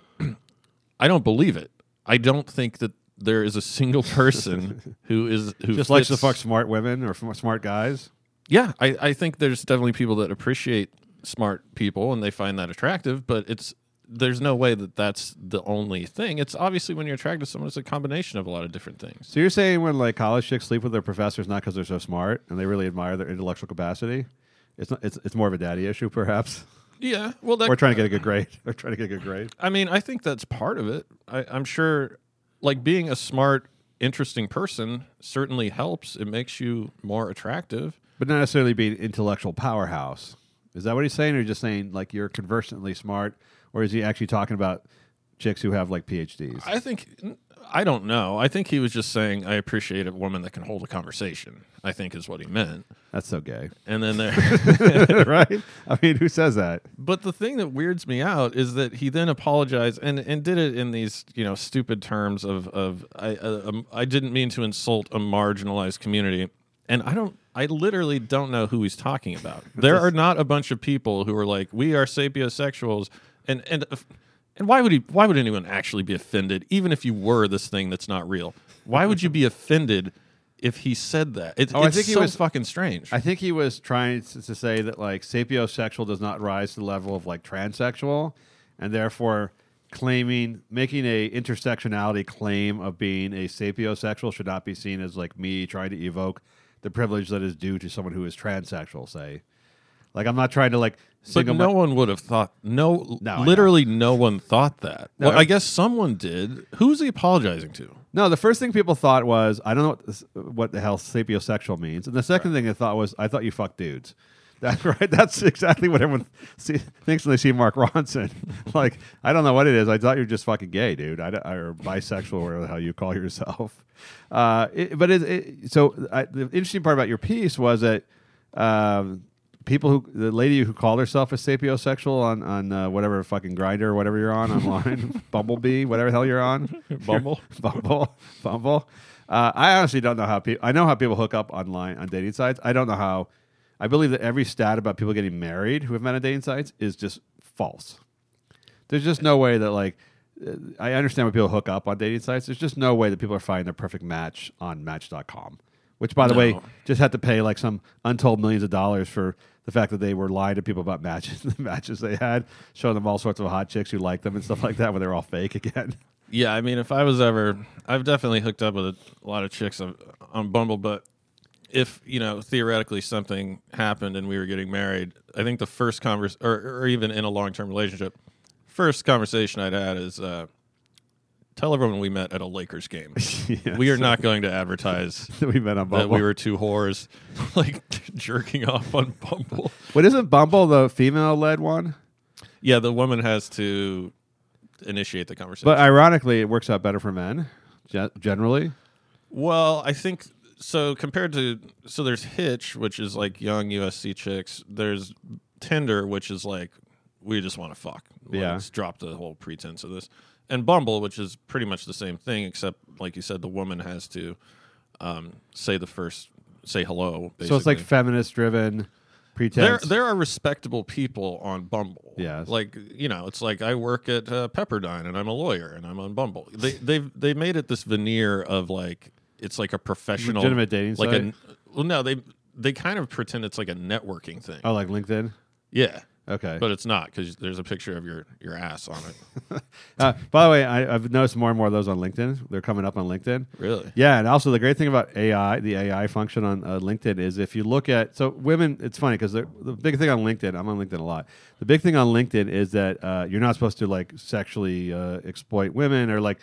I don't believe it. I don't think that there is a single person who is who Just likes to fuck smart women or f- smart guys. Yeah, I, I think there's definitely people that appreciate smart people and they find that attractive, but it's there's no way that that's the only thing. It's obviously when you're attracted to someone, it's a combination of a lot of different things. So you're saying when like college chicks sleep with their professors not because they're so smart and they really admire their intellectual capacity, it's not, it's it's more of a daddy issue, perhaps. Yeah, well, that Or trying to get a good grade. We're trying to get a good grade. I mean, I think that's part of it. I, I'm sure, like being a smart, interesting person certainly helps. It makes you more attractive. But not necessarily be an intellectual powerhouse. Is that what he's saying? Or just saying like you're conversantly smart? Or is he actually talking about chicks who have like PhDs? I think I don't know. I think he was just saying I appreciate a woman that can hold a conversation. I think is what he meant. That's so gay. And then there, right? I mean, who says that? but the thing that weirds me out is that he then apologized and, and did it in these you know stupid terms of of I uh, um, I didn't mean to insult a marginalized community, and I don't. I literally don't know who he's talking about. There are not a bunch of people who are like, "We are sapiosexuals," and and and why would he? Why would anyone actually be offended, even if you were this thing that's not real? Why would you be offended if he said that? It, Oh, I it's think he was- fucking strange. I think he was trying to, to say that like sapiosexual does not rise to the level of like transsexual, and therefore claiming making a intersectionality claim of being a sapiosexual should not be seen as like me trying to evoke the privilege that is due to someone who is transsexual. Say, like I'm not trying to like But single. no my- one would have thought. No, No, I literally, no one thought that. No, well, I- guess someone did. Who's he apologizing to? No, the first thing people thought was I don't know what, this, what the hell sapiosexual means, and the second thing they thought was I thought you fucked dudes. That's right. That's exactly what everyone see, thinks when they see Mark Ronson. like I don't know what it is. I thought you were just fucking gay, dude. I, don't- or bisexual, or whatever the hell you call yourself. Uh, it, but it, it, so I, the interesting part about your piece was that um, people who the lady who called herself a sapiosexual on on uh, whatever fucking Grindr or whatever you're on online, Bumblebee, whatever the hell you're on, Bumble? Bumble, Bumble. Uh, I honestly don't know how people. I know how people hook up online on dating sites. I don't know how. I believe that every stat about people getting married who have met on dating sites is just false. There's just no way that like. uh, I understand when people hook up on dating sites. There's just no way that people are finding their perfect match on Match.com. Which, by the way, just had to pay like some untold millions of dollars for the fact that they were lying to people about matches, the matches they had, showing them all sorts of hot chicks who liked them and stuff like that when they're all fake again. Yeah, I mean, if I was ever, I've definitely hooked up with a, lot of chicks on, Bumble, but if you know theoretically something happened and we were getting married, I think the first convers or, or even in a long term relationship, first conversation I'd had is uh, tell everyone we met at a Lakers game. Yeah, we are so- not going to advertise we met on that we were two whores like jerking off on Bumble. What isn't Bumble the female led one? Yeah, the woman has to initiate the conversation. But ironically, it works out better for men generally. Well, I think so. Compared to so, there's Hitch, which is like young USC chicks. There's Tinder, which is like we just want to fuck. Yeah. Let's drop the whole pretense of this. And Bumble, which is pretty much the same thing, except like you said, the woman has to um, say the first, say hello. So it's like feminist driven there, pretense. there are respectable people on Bumble. Yes. like you know, it's like I work at uh, Pepperdine and I'm a lawyer and I'm on Bumble. They they've they made it this veneer of like it's like a professional Legitimate dating like site? a well no they they kind of pretend it's like a networking thing. oh, like LinkedIn. Yeah, Okay. but it's not because there's a picture of your your ass on it. Uh, by the way, I, I've noticed more and more of those on LinkedIn. They're coming up on LinkedIn. Really? Yeah, and also the great thing about AI, the AI function on uh, LinkedIn is if you look at so women, it's funny because the big thing on LinkedIn, I'm on LinkedIn a lot. The big thing on LinkedIn is that uh, you're not supposed to like sexually uh, exploit women or like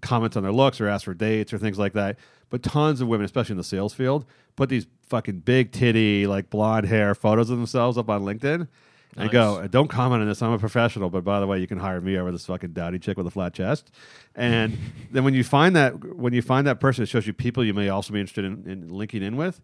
comment on their looks or ask for dates or things like that. But tons of women, especially in the sales field, put these fucking big titty, like blonde hair photos of themselves up on LinkedIn. And go, don't comment on this. I'm a professional, but by the way, you can hire me over this fucking dowdy chick with a flat chest. And then when you find that when you find that person, it shows you people you may also be interested in, in linking in with.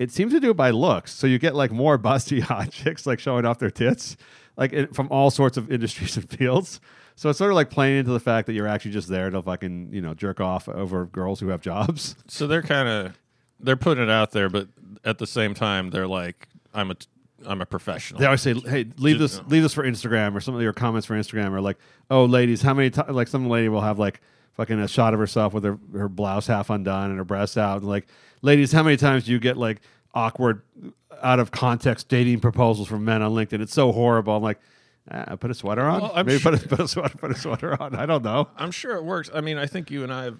It seems to do it by looks, so you get like more busty hot chicks like showing off their tits, like in, from all sorts of industries and fields. So it's sort of like playing into the fact that you're actually just there to fucking you know jerk off over girls who have jobs. So they're kind of they're putting it out there, but at the same time they're like I'm a t- I'm a professional. They always say, "Hey, leave this, Just- leave this for Instagram," or some of your comments for Instagram or like, "Oh, ladies, how many times?" Like some lady will have like fucking a shot of herself with her her blouse half undone and her breasts out, and like, "Ladies, how many times do you get like awkward, out of context dating proposals from men on LinkedIn? It's so horrible." I'm like, ah, "Put a sweater on. Well, Maybe put, a, put a sweater, put a sweater on. I don't know. I'm sure it works. I mean, I think you and I have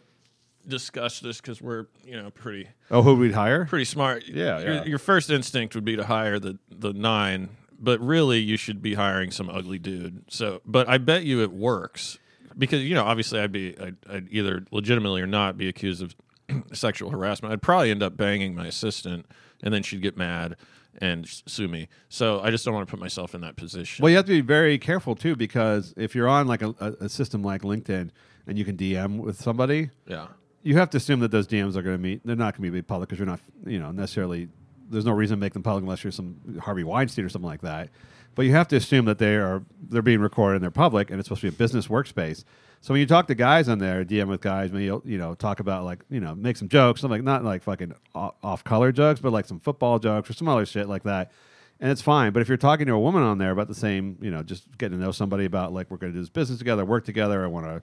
discussed this because we're you know pretty Oh, who we'd hire? pretty smart. Yeah, Your, yeah. your first instinct would be to hire the the nine, but really you should be hiring some ugly dude. So, but I bet you it works because you know obviously I'd be I'd, I'd either legitimately or not be accused of sexual harassment. I'd probably end up banging my assistant, and then she'd get mad and sue me. So I just don't want to put myself in that position. Well, you have to be very careful too, because if you're on like a, a system like LinkedIn and you can DM with somebody, yeah. You have to assume that those DMs are going to meet. They're not going to be public because you're not, you know, necessarily. There's no reason to make them public unless you're some Harvey Weinstein or something like that. But you have to assume that they are they're being recorded and they're public, and it's supposed to be a business workspace. So when you talk to guys on there, DM with guys, maybe you'll, you know talk about like you know make some jokes, something like not like fucking off color jokes, but like some football jokes or some other shit like that. And it's fine. But if you're talking to a woman on there about the same, you know, just getting to know somebody about like we're going to do this business together, work together, I want to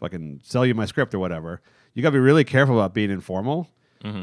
fucking sell you my script or whatever. You got to be really careful about being informal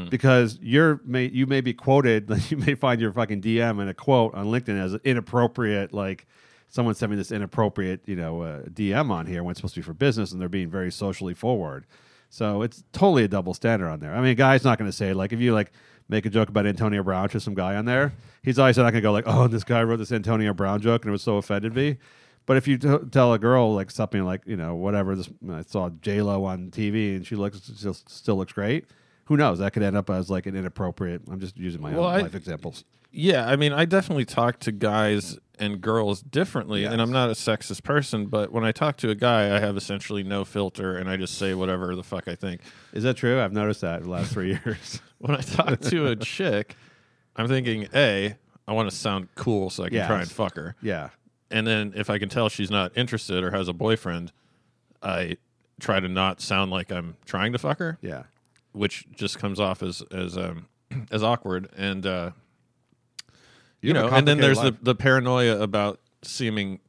because you're may you may be quoted. You may find your fucking DM and a quote on LinkedIn as inappropriate, like someone sent me this inappropriate, you know, uh, DM on here when it's supposed to be for business, and they're being very socially forward. So it's totally a double standard on there. I mean, a guy's not going to say like if you like make a joke about Antonio Brown to some guy on there, he's always not going to go like, "Oh, this guy wrote this Antonio Brown joke and it was so offended me." But if you t- tell a girl like something like you know whatever this I saw J Lo on TV and she looks still, still looks great, who knows? That could end up as like an inappropriate. I'm just using my Well, own I- life examples. Yeah, I mean, I definitely talk to guys and girls differently, and I'm not a sexist person, but when I talk to a guy, I have essentially no filter, and I just say whatever the fuck I think. Is that true? I've noticed that in the last three years. When I talk to a chick, I'm thinking, A, I want to sound cool so I can try and fuck her. Yeah. And then if I can tell she's not interested or has a boyfriend, I try to not sound like I'm trying to fuck her, Yeah. which just comes off as as um as awkward and uh you, a know, and then there's complicated the, the paranoia about seeming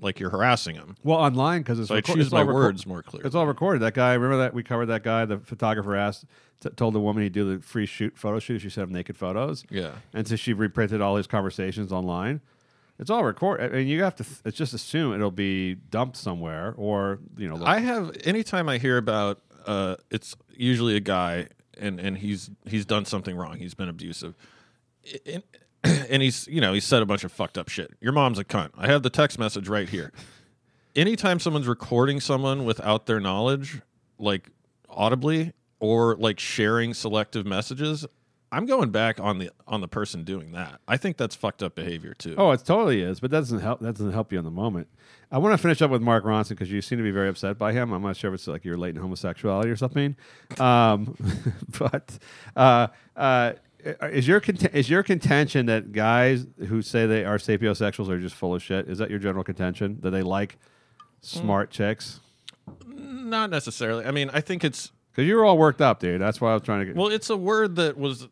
like you're harassing him. Well, online because it's So I choose it's my all reco- words more clearly. It's all recorded. That guy, remember that we covered that guy. The photographer asked, t- told the woman he'd do the free shoot photo shoot. She sent him naked photos. Yeah. and so she reprinted all his conversations online. It's all recorded, and you have to. Th- it's just assume it'll be dumped somewhere, or you know. I have anytime I hear about uh it's usually a guy and and he's he's done something wrong. He's been abusive. And, and he's you know, he's said a bunch of fucked up shit. Your mom's a cunt. I have the text message right here. Anytime someone's recording someone without their knowledge, like audibly or like sharing selective messages, I'm going back on the on the person doing that. I think that's fucked up behavior too. Oh, it totally is, but that doesn't help. That doesn't help you in the moment. I want to finish up with Mark Ronson because you seem to be very upset by him. I'm not sure if it's like you're latent homosexuality or something, um, but uh, uh, is your cont- is your contention that guys who say they are sapiosexuals are just full of shit? Is that your general contention that they like smart chicks? Not necessarily. I mean, I think it's Because you were all worked up, dude. That's why I was trying to get. Well, it's a word that was.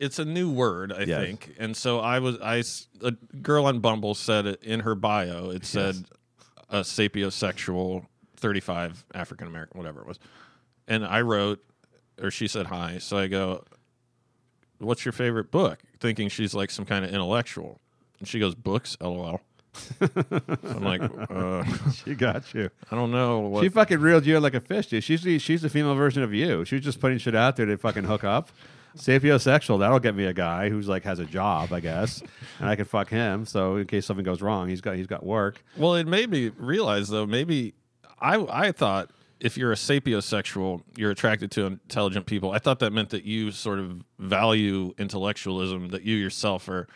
It's a new word, I Yes. think, and so I was. I s- a girl on Bumble said it in her bio. It said a sapiosexual, thirty-five African American, whatever it was, and I wrote, or she said hi. So I go, "What's your favorite book?" Thinking she's like some kind of intellectual, and she goes, "Books." LOL. I'm like, uh, she got you. I don't know what. She fucking reeled you in like a fish, dude. She's the, she's the female version of you. She was just putting shit out there to fucking hook up. Sapiosexual, that'll get me a guy who's like has a job, I guess, and I can fuck him. So in case something goes wrong, he's got he's got work. Well, it made me realize though. Maybe I I thought if you're a sapiosexual, you're attracted to intelligent people. I thought that meant that you sort of value intellectualism. That you yourself are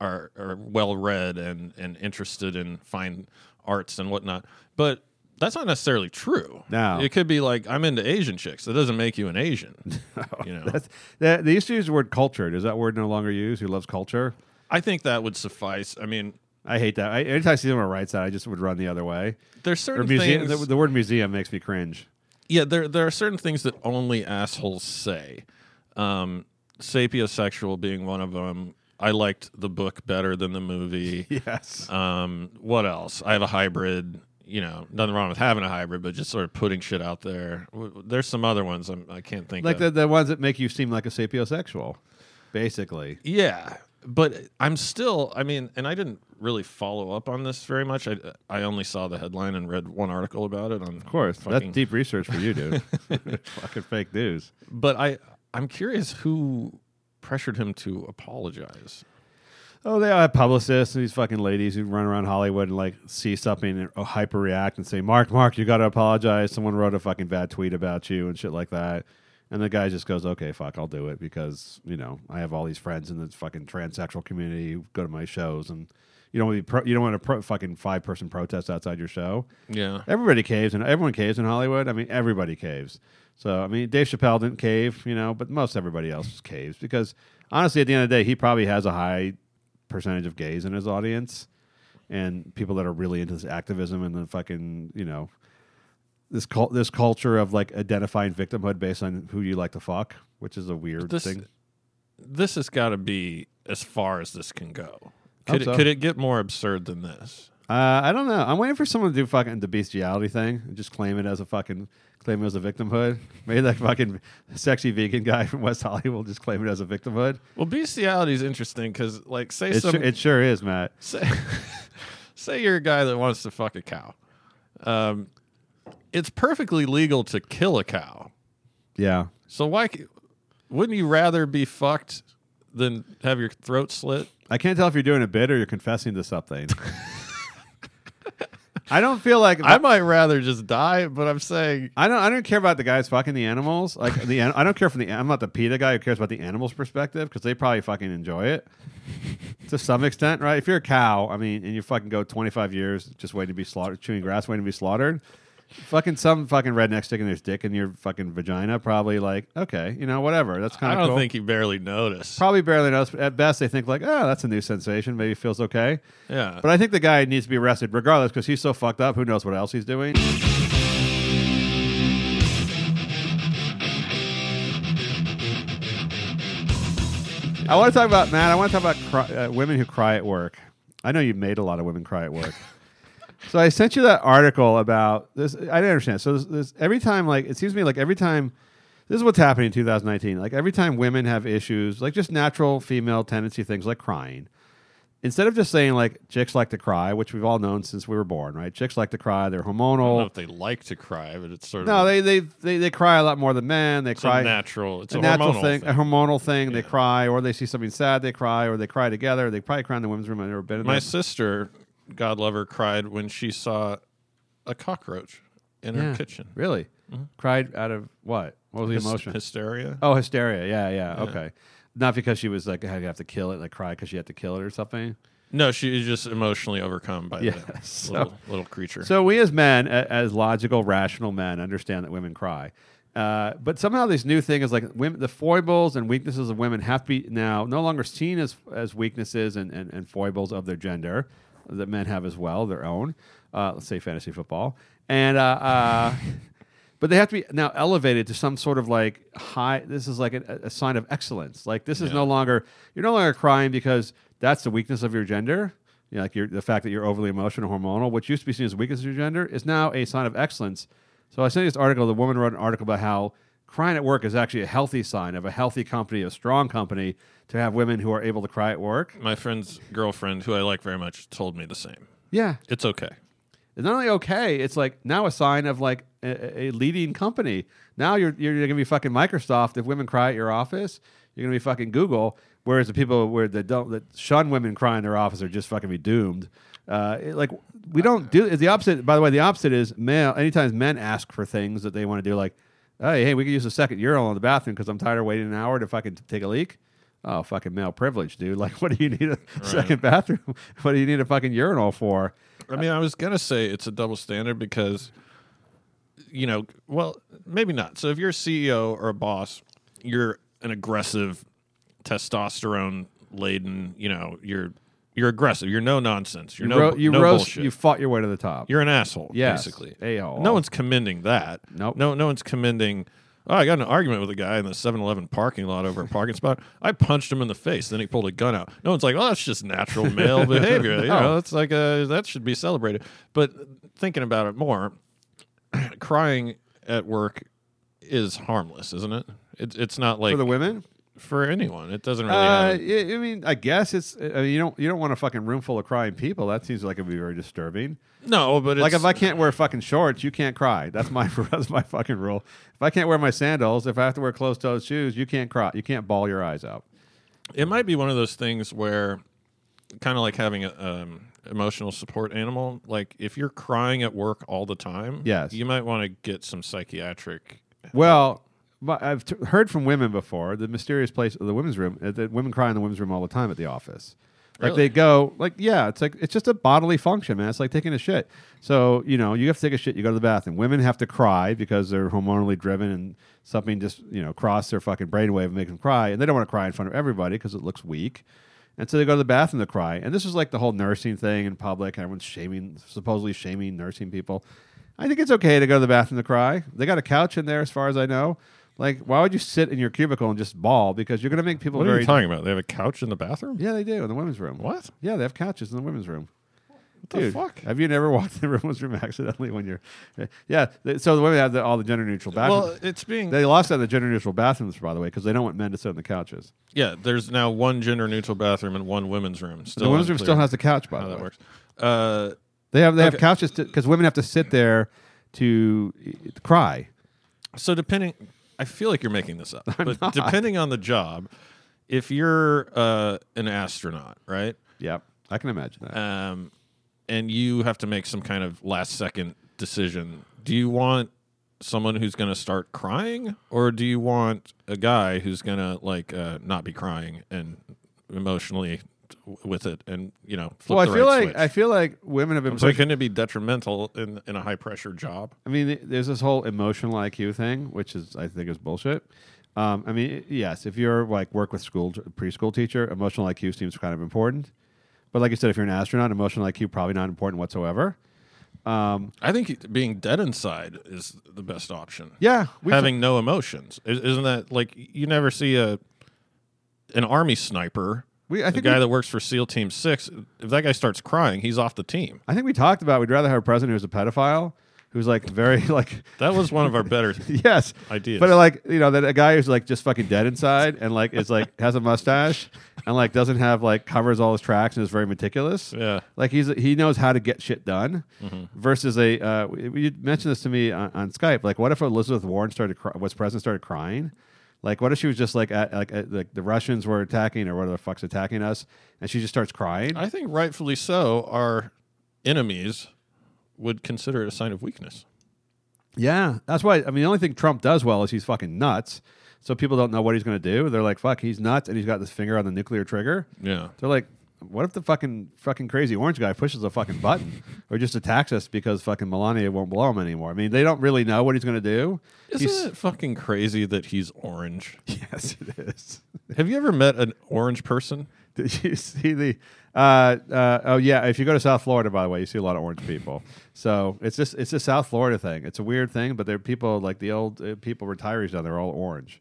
are are well read and and interested in fine arts and whatnot. But that's not necessarily true. No. it could be like I'm into Asian chicks. That doesn't make you an Asian. no, you know, That's that, they used to use the word cultured. Is that word no longer used? Who loves culture? I think that would suffice. I mean, I hate that. I, anytime I see someone writes that, I just would run the other way. there's certain museum. things. The, the word museum makes me cringe. yeah, there there are certain things that only assholes say. Um, sapiosexual being one of them. I liked the book better than the movie. Yes. Um, what else? I have a hybrid. You know, nothing wrong with having a hybrid, but just sort of putting shit out there. There's some other ones I'm, I can't think like of. the, the ones that make you seem like a sapiosexual, basically. Yeah, but I'm still. I mean, and I didn't really follow up on this very much. I I only saw the headline and read one article about it. On Of course, fucking, that's deep research for you, dude. fucking fake news. But I I'm curious who pressured him to apologize. Oh, they all have publicists and these fucking ladies who run around Hollywood and like see something and uh, hyper react and say, "Mark, Mark, you got to apologize. Someone wrote a fucking bad tweet about you and shit like that." And the guy just goes, "Okay, fuck, I'll do it because you know I have all these friends in the fucking transsexual community who go to my shows and." You don't want to be pro- you don't want a pro- fucking five person protest outside your show. Yeah. Everybody caves and everyone caves in Hollywood. I mean, everybody caves. So I mean, Dave Chappelle didn't cave, you know, but most everybody else caves because honestly, at the end of the day, he probably has a high percentage of gays in his audience and people that are really into this activism and the fucking you know this cult this culture of like identifying victimhood based on who you like to fuck, which is a weird This thing. this has got to be as far as this can go. Could it, so. could it get more absurd than this? Uh, I don't know. I'm waiting for someone to do fucking the bestiality thing and just claim it as a fucking claim it as a victimhood. Maybe that fucking sexy vegan guy from West Hollywood just claim it as a victimhood. Well, bestiality is interesting because, like, say It, some sure, it sure is, Matt. say, say you're a guy that wants to fuck a cow. Um, it's perfectly legal to kill a cow. Yeah. So why wouldn't you rather be fucked than have your throat slit? I can't tell if you're doing a bit or you're confessing to something. I don't feel like I might rather just die, but I'm saying I don't. I don't care about the guys fucking the animals. Like the, an- I don't care from the. I'm not the PETA guy who cares about the animals' perspective because they probably fucking enjoy it to some extent, right? If you're a cow, I mean, and you fucking go 25 years just waiting to be slaughtered, chewing grass, waiting to be slaughtered. Fucking some fucking redneck sticking his dick in your fucking vagina. Probably like, okay, you know, whatever. That's kind of I of don't cool. think he barely noticed. Probably barely knows. But at best, they think like, oh, that's a new sensation. Maybe feels okay. yeah, But I think the guy needs to be arrested regardless because he's so fucked up. Who knows what else he's doing? I want to talk about Matt. I want to talk about cry, uh, women who cry at work. I know you made a lot of women cry at work. So I sent you that article about this. I didn't understand. So this, this, every time, like it seems to me like every time. This is what's happening in 2019. Like every time women have issues, like just natural female tendency things like crying, instead of just saying like chicks like to cry, which we've all known since we were born, right? Chicks like to cry. They're hormonal. I don't know if they like to cry, but it's sort of No, they, they they they cry a lot more than men. They it's cry a natural. It's a a, natural hormonal thing, thing. a hormonal thing. They cry, or they see something sad, they cry, or they cry together. They probably cry in the women's room. I've never been in My sister, God love her, cried when she saw a cockroach in Yeah. her kitchen. Really, cried out of what? What was the Hys- emotion? Hysteria. oh, hysteria. Yeah, yeah, Yeah. Okay, not because she was like, I have to kill it, like cry because she had to kill it or something. No, she was just emotionally overcome by Yes. the So- little, little creature. So we as men, a- as logical, rational men, understand that women cry. Uh, but somehow this new thing is like women, the foibles and weaknesses of women have to be now no longer seen as as weaknesses and, and, and foibles of their gender that men have as well, their own. Uh, let's say fantasy football, and uh, uh, but they have to be now elevated to some sort of like high. This is like a, a sign of excellence. Like this is Yeah. no longer you're no longer crying because that's the weakness of your gender. You know, like your, the fact that you're overly emotional, hormonal, which used to be seen as weakness of your gender, is now a sign of excellence. So I sent you this article. The woman wrote an article about how crying at work is actually a healthy sign of a healthy company, a strong company, to have women who are able to cry at work. My friend's girlfriend, who I like very much, told me the same. Yeah, It's okay. it's not only okay, it's like now a sign of like a, a leading company. Now you're you're gonna be fucking Microsoft if women cry at your office. You're gonna be fucking Google. Whereas the people where that don't that shun women cry in their office are just fucking be doomed. Uh, it- like we don't do it's the opposite. By the way, the opposite is male. Anytime men ask for things that they want to do, like, hey, hey, we could use a second urinal in the bathroom because I'm tired of waiting an hour to fucking take a leak. Oh, fucking male privilege, dude. Like, what do you need a second bathroom? What do you need a fucking urinal for? I mean, I was gonna say it's a double standard because, you know, well, maybe not. So if you're a CEO or a boss, you're an aggressive, testosterone laden. You know, you're you're aggressive. You're no nonsense. You're You, no ro- you no roast. bullshit. You fought your way to the top. You're an asshole, Yes, basically. a-hole. No one's commending that. Nope. No, no one's commending. Oh, I got an argument with a guy in the 7-Eleven parking lot over a parking spot. I punched him in the face. Then he pulled a gun out. No one's like, "Oh, that's just natural male behavior." You know, it's like uh, that should be celebrated. But thinking about it more, crying at work is harmless, isn't it? It's it's not like for the women. For anyone. It doesn't really. Uh, I mean, I guess it's. I mean, you don't. You don't want a fucking room full of crying people. That seems like it'd be very disturbing. no, but like if I can't wear fucking shorts, you can't cry. That's my that's my fucking rule. If I can't wear my sandals, if I have to wear closed-toed shoes, you can't cry. You can't bawl your eyes out. It might be one of those things where, kind of like having a um, emotional support animal. Like if you're crying at work all the time, Yes. you might want to get some psychiatric. Well, I've t- heard from women before the mysterious place, of the women's room. uh, That women cry in the women's room all the time at the office. Like Really? they go, like yeah, it's like it's just a bodily function, man. It's like taking a shit. So you know, you have to take a shit. You go to the bathroom. Women have to cry because they're hormonally driven, and something just you know crossed their fucking brainwave and make them cry, and they don't want to cry in front of everybody because it looks weak. And so they go to the bathroom to cry. And this is like the whole nursing thing in public. Everyone's shaming, supposedly shaming nursing people. I think it's okay to go to the bathroom to cry. They got a couch in there, as far as I know. Like, why would you sit in your cubicle and just bawl? Because you're going to make people What are very. you talking about? They have a couch in the bathroom. Yeah, they do in the women's room. What? Yeah, they have couches in the women's room. What the Dude, fuck? have you never walked in the women's room accidentally when you're? Yeah, th- so the women have the, all the gender neutral bathrooms. Well, it's being they lost out the gender neutral bathrooms, by the way, because they don't want men to sit on the couches. yeah. There's now one gender neutral bathroom and one women's room. Still the women's room unclear still has the couch, by how the that way. works. Uh, They have they have Okay. couches because women have to sit there to uh, cry. So depending, I feel like you're making this up, but depending on the job, if you're uh, an astronaut, right, Yep, I can imagine that. um, and you have to make some kind of last second decision, do you want someone who's going to start crying, or do you want a guy who's going to like uh, not be crying and emotionally with it and you know flip well, I feel right like switch. I feel like women have been pushed. couldn't it be detrimental in in a high pressure job? I mean, there's this whole emotional IQ thing, which is I think is bullshit. Um, I mean, yes, if you're like work with school preschool teacher, emotional IQ seems kind of important. But like I said, if you're an astronaut, emotional IQ probably not important whatsoever. Um, I think being dead inside is the best option. yeah, having no emotions isn't that like you never see a an army sniper we I the think guy we, that works for SEAL Team Six, if that guy starts crying, he's off the team. I think we talked about we'd rather have a president who's a pedophile, who's like very like That was one of our better yes ideas. But like you know, that a guy who's like just fucking dead inside and like is like has a mustache and like doesn't have like covers all his tracks and is very meticulous. yeah, Like he's he knows how to get shit done. Versus a uh, you mentioned this to me on, on Skype. Like, what if Elizabeth Warren started cry- was president started crying? Like, what if she was just like at, like at, like the Russians were attacking or whatever the fuck's attacking us, and she just starts crying? I think rightfully so. Our enemies would consider it a sign of weakness. Yeah, that's why. I mean, the only thing Trump does well is he's fucking nuts. So people don't know what he's going to do. They're like, "Fuck, he's nuts," and he's got this finger on the nuclear trigger. Yeah, They're like, "What if the fucking fucking crazy orange guy pushes a fucking button or just attacks us because fucking Melania won't blow him anymore?" I mean, they don't really know what he's going to do. isn't He's- it fucking crazy that he's orange? Yes, it is. Have you ever met an orange person? Did you see the? Uh, uh, oh yeah, if you go to South Florida, by the way, you see a lot of orange people. So it's just it's a South Florida thing. It's a weird thing, but there are people like the old uh, people retirees down there all orange.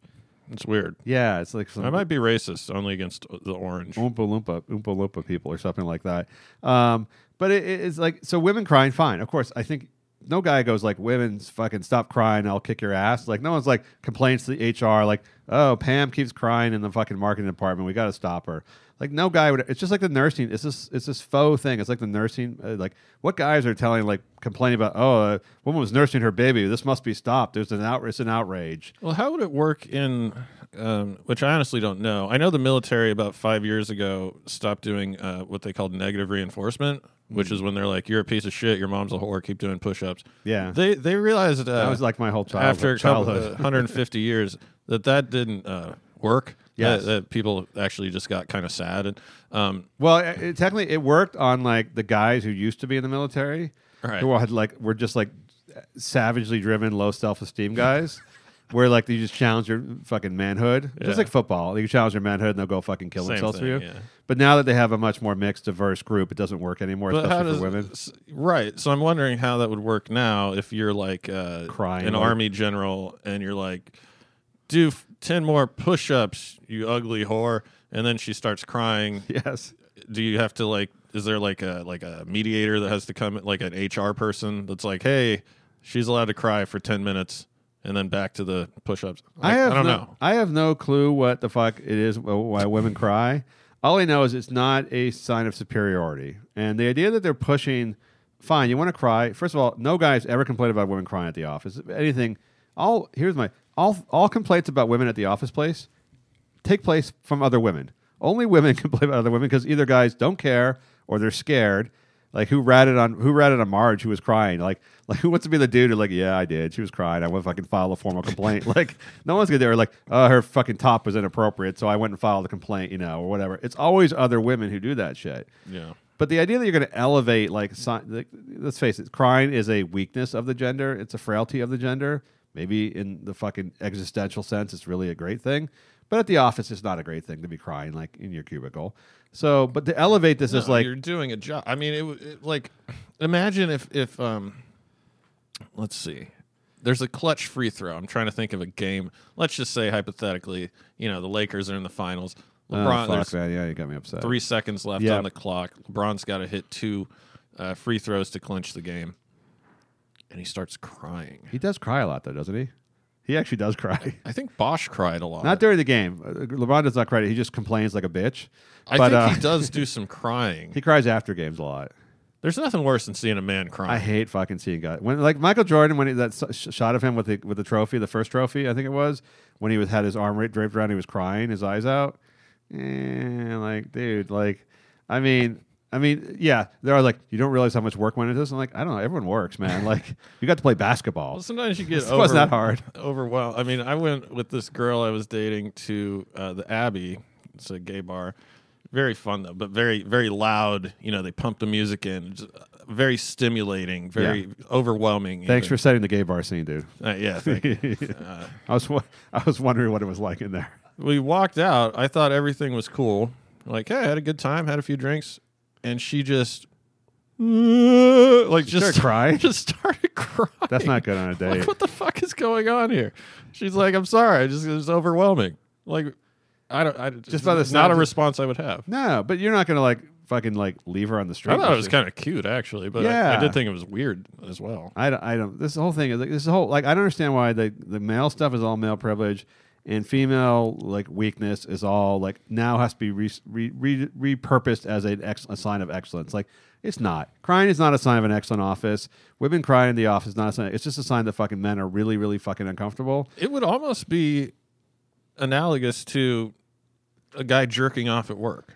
It's weird. Yeah, it's like some I might be racist only against the orange. Oompa Loompa, Oompa Loompa people or something like that. Um, but it, it's like so women crying, fine. Of course, I think no guy goes like women fucking stop crying, I'll kick your ass. Like no one's like complains to the HR like oh Pam keeps crying in the fucking marketing department, we got to stop her. Like no guy would. It's just like the nursing. It's this. It's this faux thing. It's like the nursing. Uh, like what guys are telling like complaining about? Oh, a woman was nursing her baby. This must be stopped. There's an out. It's an outrage. Well, how would it work in, um, which I honestly don't know. I know the military about five years ago stopped doing uh, what they called negative reinforcement, which is when they're like, "You're a piece of shit. Your mom's a whore. Keep doing push-ups." Yeah. they they realized uh, That was like my whole childhood. after uh, childhood. 150 years that that didn't uh, work. Yes. that, that people actually just got kind of sad. And um, Well, it, it- technically, it worked on like the guys who used to be in the military, Right. who had like were just like savagely driven, low self esteem guys, where like you just challenge your fucking manhood, Yeah. just like football. You challenge your manhood, and they'll go fucking kill Same themselves for you. yeah. But now that they have a much more mixed, diverse group, it doesn't work anymore, but especially does for women. right? So I'm wondering how that would work now if you're like uh, Crying, an like- army general and you're like, do f- ten more push-ups, you ugly whore, and then she starts crying. Yes. Do you have to like? Is there like a like a mediator that has to come, like an HR person that's like, hey, she's allowed to cry for ten minutes, and then back to the push-ups? I Like, have I don't no, know. I have no clue what the fuck it is why women cry. All I know is it's not a sign of superiority, and the idea that they're pushing. Fine, you want to cry. First of all, no guys ever complain about women crying at the office. Anything, all here's my all all complaints about women at the office place take place from other women. Only women complain about other women because either guys don't care or they're scared. Like who ratted on who ratted on Marge who was crying? Like like who wants to be the dude who like yeah I did she was crying I went fucking file a formal complaint like no one's gonna do it like oh her fucking top was inappropriate so I went and filed a complaint you know or whatever it's always other women who do that shit Yeah. but the idea that you're going to elevate, like, si- like, let's face it, crying is a weakness of the gender. It's a frailty of the gender. Maybe in the fucking existential sense, it's really a great thing. But at the office, it's not a great thing to be crying, like in your cubicle. So, but to elevate this is like, you're doing a job. I mean, it, it like imagine if if um, let's see, there's a clutch free throw. I'm trying to think of a game. Let's just say hypothetically, you know, the Lakers are in the finals. oh, LeBron, fuck, man, yeah, you got me upset. three seconds left Yeah. on the clock. LeBron's got to hit two uh, free throws to clinch the game, and he starts crying. He does cry a lot, though, doesn't he? He actually does cry. I think Bosh cried a lot. Not during the game. Uh, LeBron does not cry. He just complains like a bitch. I but, think uh, he does do some crying. He cries after games a lot. There's nothing worse than seeing a man cry. I hate fucking seeing guys when like Michael Jordan when he, that sh- shot of him with the with the trophy, the first trophy, I think it was when he was had his arm draped around, he was crying, his eyes out. And like dude, like I mean, I mean, yeah, there are like you don't realize how much work went into this. I'm like, I don't know, everyone works, man. Like you got to play basketball. Well, sometimes you get This wasn't that hard. Overwhelmed. I mean, I went with this girl I was dating to uh, the Abbey. It's a gay bar. very fun though, but very very loud. You know, they pump the music in, just, uh, very stimulating, very overwhelming. Thanks for setting the gay bar scene, dude. Uh, yeah. Thank you. I was wa- I was wondering what it was like in there. we walked out. I thought everything was cool. Like, hey, I had a good time, had a few drinks, and she just like just started crying? Just started crying. That's not good on a date. Like, what the fuck is going on here? She's like, I'm sorry. I just it's overwhelming. Like, I don't. I just thought it's not a response I would have. No, but you're not gonna like fucking like leave her on the street. I thought it was kind of cute actually, but I, I did think it was weird as well. I don't, I don't. This whole thing is like this whole like I don't understand why the the male stuff is all male privilege, and female like weakness is all like now has to be re, re, re, repurposed as an ex, a sign of excellence. Like it's not. Crying is not a sign of an excellent office. Women crying in the office is not a sign. It's just a sign that fucking men are really really fucking uncomfortable. It would almost be analogous to a guy jerking off at work.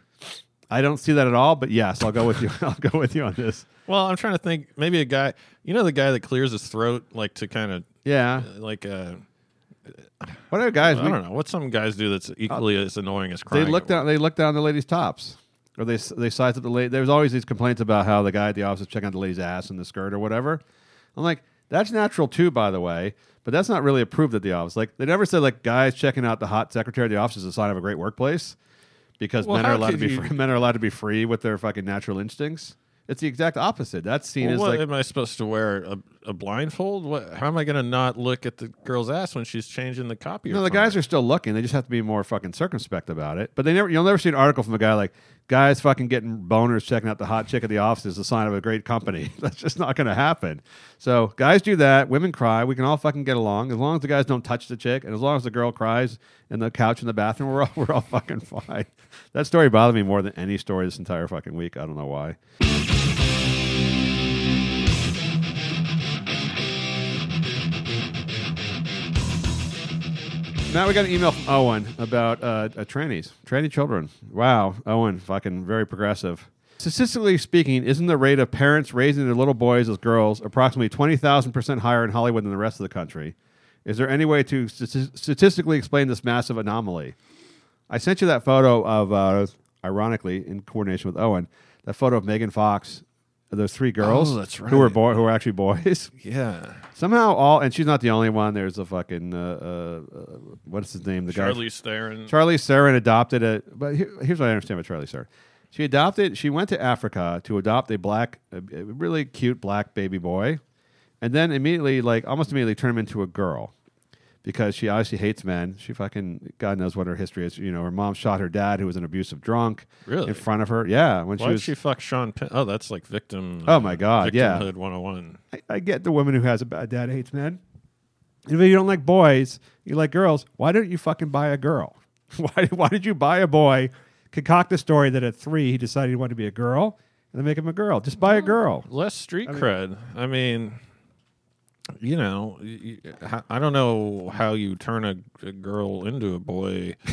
I don't see that at all. But yes, I'll go with you. I'll go with you on this. Well, I'm trying to think. Maybe a guy, you know, the guy that clears his throat, like to kind of Yeah. like uh, What are guys? I we- don't know what some guys do that's equally uh, as annoying as They look down. work. They look down the ladies' tops, or they they size up the lady. There's always these complaints about how the guy at the office is checking out the lady's ass in the skirt or whatever. I'm like, that's natural too, by the way, but that's not really approved at the office. Like they never said like guys checking out the hot secretary at the office is a sign of a great workplace because Well, men are allowed to be you- free, men are allowed to be free with their fucking natural instincts. It's the exact opposite. That's seen Well, as what like am I supposed to wear a, a blindfold? What, how am I going to not look at the girl's ass when she's changing the copy? No, the guys are still looking. They just have to be more fucking circumspect about it. But they never, you'll never see an article from a guy like guys fucking getting boners checking out the hot chick at the office is a sign of a great company. That's just not going to happen. So guys do that. Women cry. We can all fucking get along as long as the guys don't touch the chick, and as long as the girl cries in the couch in the bathroom, we're all we're all fucking fine. That story bothered me more than any story this entire fucking week. I don't know why. Now we got an email from Owen about uh, uh, trannies, tranny children. Wow, Owen, fucking very progressive. Statistically speaking, isn't the rate of parents raising their little boys as girls approximately 20,000% higher in Hollywood than the rest of the country? Is there any way to stati- statistically explain this massive anomaly? I sent you that photo of, uh, ironically, in coordination with Owen, that photo of Megan Fox, those three girls Oh, that's who were right. boy, who were actually boys. yeah. Somehow, all and she's not the only one. There's a fucking uh, uh, uh, what's his name? The guy Charlie Theron. Charlie Theron adopted a. But here, here's what I understand about Charlie Theron. She adopted. She went to Africa to adopt a black, a, a really cute black baby boy, and then immediately, like almost immediately, turned him into a girl because she obviously hates men. She fucking God knows what her history is. You know, her mom shot her dad, who was an abusive drunk, Really? in front of her. Yeah, when she Why did was. she fuck Sean Penn? Oh, that's like victim. Oh, my God, yeah. Victimhood 101. I, I get the woman who has a bad dad hates men. If you don't like boys, you like girls. Why don't you fucking buy a girl? Why, why did you buy a boy, concoct a story that at three he decided he wanted to be a girl, and then make him a girl? Just buy a girl. Less street cred. I mean, you know, I don't know how you turn a, a girl into a boy.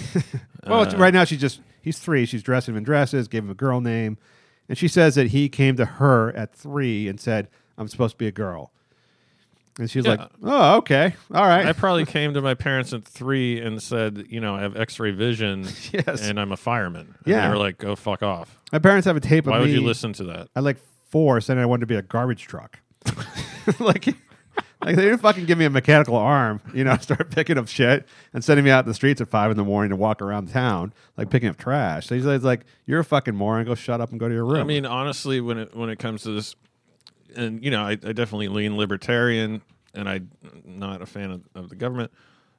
Well, Uh, right now she's just he's three. She's dressing him in dresses, gave him a girl name, and she says that he came to her at three and said, "I'm supposed to be a girl," and she's like, "Oh, okay, all right." I probably came to my parents at three and said, you know, I have X-ray vision, Yes. and I'm a fireman. And Yeah. they were like, "Go fuck off." My parents have a tape of me. Why would you listen to that? at like four saying I wanted to be a garbage truck. like, like they didn't fucking give me a mechanical arm, you know, start picking up shit and sending me out in the streets at five in the morning to walk around town, like picking up trash. So he's like- like, you're a fucking moron. Go shut up and go to your room. I mean, honestly, when it when it comes to this, and you know, I, I definitely lean libertarian, and I'm not a fan of, of the government.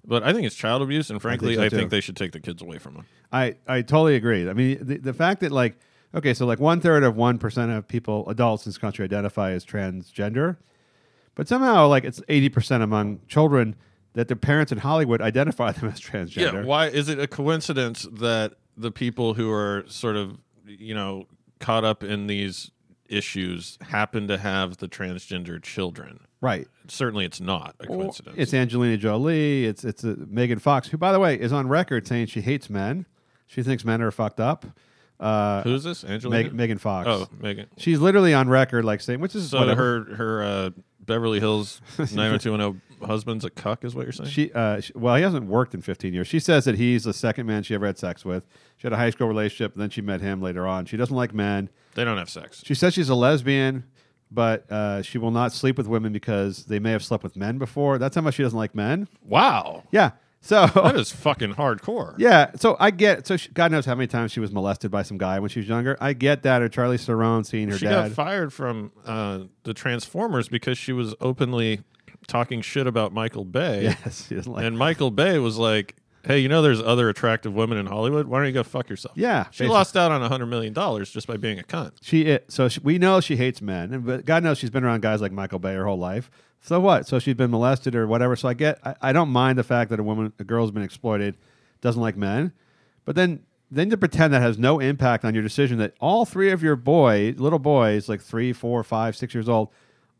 But I think it's child abuse, and frankly, so, I think they should take the kids away from them. I, I totally agree. I mean, the, the fact that like, okay, so like one third of one percent of people, adults in this country, identify as transgender, but somehow like it's eighty percent among children that their parents in Hollywood identify them as transgender. Yeah. Why is it a coincidence that the people who are sort of you know caught up in these issues happen to have the transgender children? Right. Certainly, it's not a coincidence. It's Angelina Jolie. It's it's uh, Megan Fox, who, by the way, is on record saying she hates men. She thinks men are fucked up. Uh, Who's this? Angelina. Meg, Megan Fox. Oh, Megan. She's literally on record, like saying, which is So whatever. her her uh, Beverly Hills 90210 husband's a cuck, is what you're saying? She, uh, she, well, he hasn't worked in 15 years. She says that he's the second man she ever had sex with. She had a high school relationship, and then she met him later on. She doesn't like men. they don't have sex. She says she's a lesbian, but uh, she will not sleep with women because they may have slept with men before. That's how much she doesn't like men. Wow. Yeah. So That is fucking hardcore. yeah. So I get. So she, God knows how many times she was molested by some guy when she was younger. I get that. Or Charlie Theron seeing her She dad. got fired from uh, the Transformers because she was openly talking shit about Michael Bay. yes. She doesn't like. and Michael Bay was like, "Hey, you know, there's other attractive women in Hollywood. Why don't you go fuck yourself?" Yeah, she basically. lost out on a hundred million dollars just by being a cunt. She so she, we know she hates men, and but God knows she's been around guys like Michael Bay her whole life. So what? So she's been molested or whatever. So I get I, I don't mind the fact that a woman, a girl's been exploited, doesn't like men, but then then to pretend that has no impact on your decision that all three of your boy little boys like three, four, five, six years old.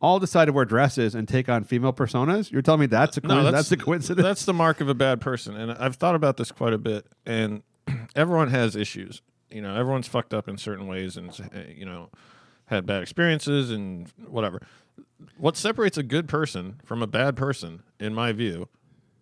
All decide to wear dresses and take on female personas. You're telling me that's a No, coincidence? that's, a coincidence. That's the mark of a bad person. And I've thought about this quite a bit. And everyone has issues. You know, everyone's fucked up in certain ways, and uh, you know, had bad experiences and whatever. What separates a good person from a bad person, in my view,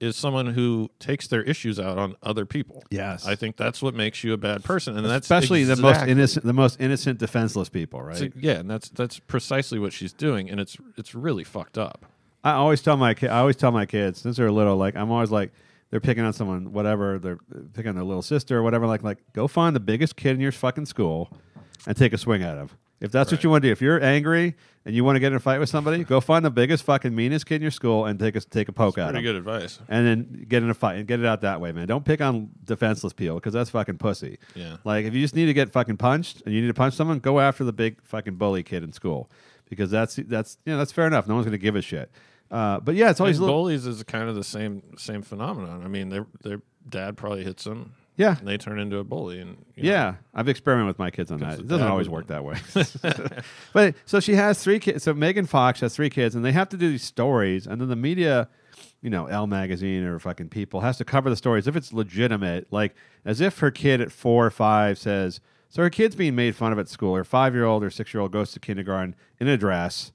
is someone who takes their issues out on other people. Yes. I think that's what makes you a bad person, and that's especially the most innocent, the most innocent, defenseless people, right? So, yeah, and that's that's precisely what she's doing, and it's it's really fucked up. I always tell my ki- I always tell my kids since they're little, like I'm always like they're picking on someone, whatever they're picking on their little sister or whatever. Like like go find the biggest kid in your fucking school and take a swing at him. If that's what you want to do, if you're angry and you want to get in a fight with somebody, go find the biggest fucking meanest kid in your school and take a take a poke at Pretty him. good advice. And then get in a fight and get it out that way, man. Don't pick on defenseless people because that's fucking pussy. Yeah. Like if you just need to get fucking punched and you need to punch someone, go after the big fucking bully kid in school because that's that's you know that's fair enough. No one's gonna give a shit. Uh, but yeah, it's always And a little, bullies is kind of the same same phenomenon. I mean, their their dad probably hits them, yeah. and they turn into a bully. And you know, Yeah, I've experimented with my kids on that. It doesn't always work that way. but so she has three kids. So Megan Fox has three kids, and they have to do these stories, and then the media, you know, Elle magazine or fucking People has to cover the stories if it's legitimate, like as if her kid at four or five says. So her kid's being made fun of at school. Her five year old or six year old goes to kindergarten in a dress,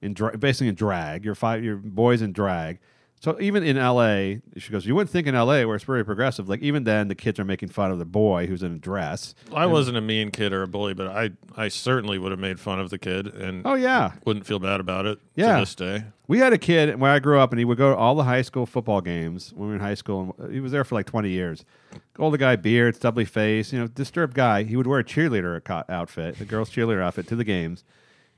in dra- basically in drag. Your five your boys in drag. So even in L.A., she goes. You wouldn't think in L.A. where it's very progressive. Like even then, the kids are making fun of the boy who's in a dress. I wasn't a mean kid or a bully, but I I certainly would have made fun of the kid and Oh yeah, wouldn't feel bad about it Yeah. to this day. we had a kid where I grew up, and he would go to all the high school football games when we were in high school. And he was there for like twenty years. Older guy, beard, stubbly face, you know, disturbed guy. He would wear a cheerleader outfit, a girl's cheerleader outfit, to the games,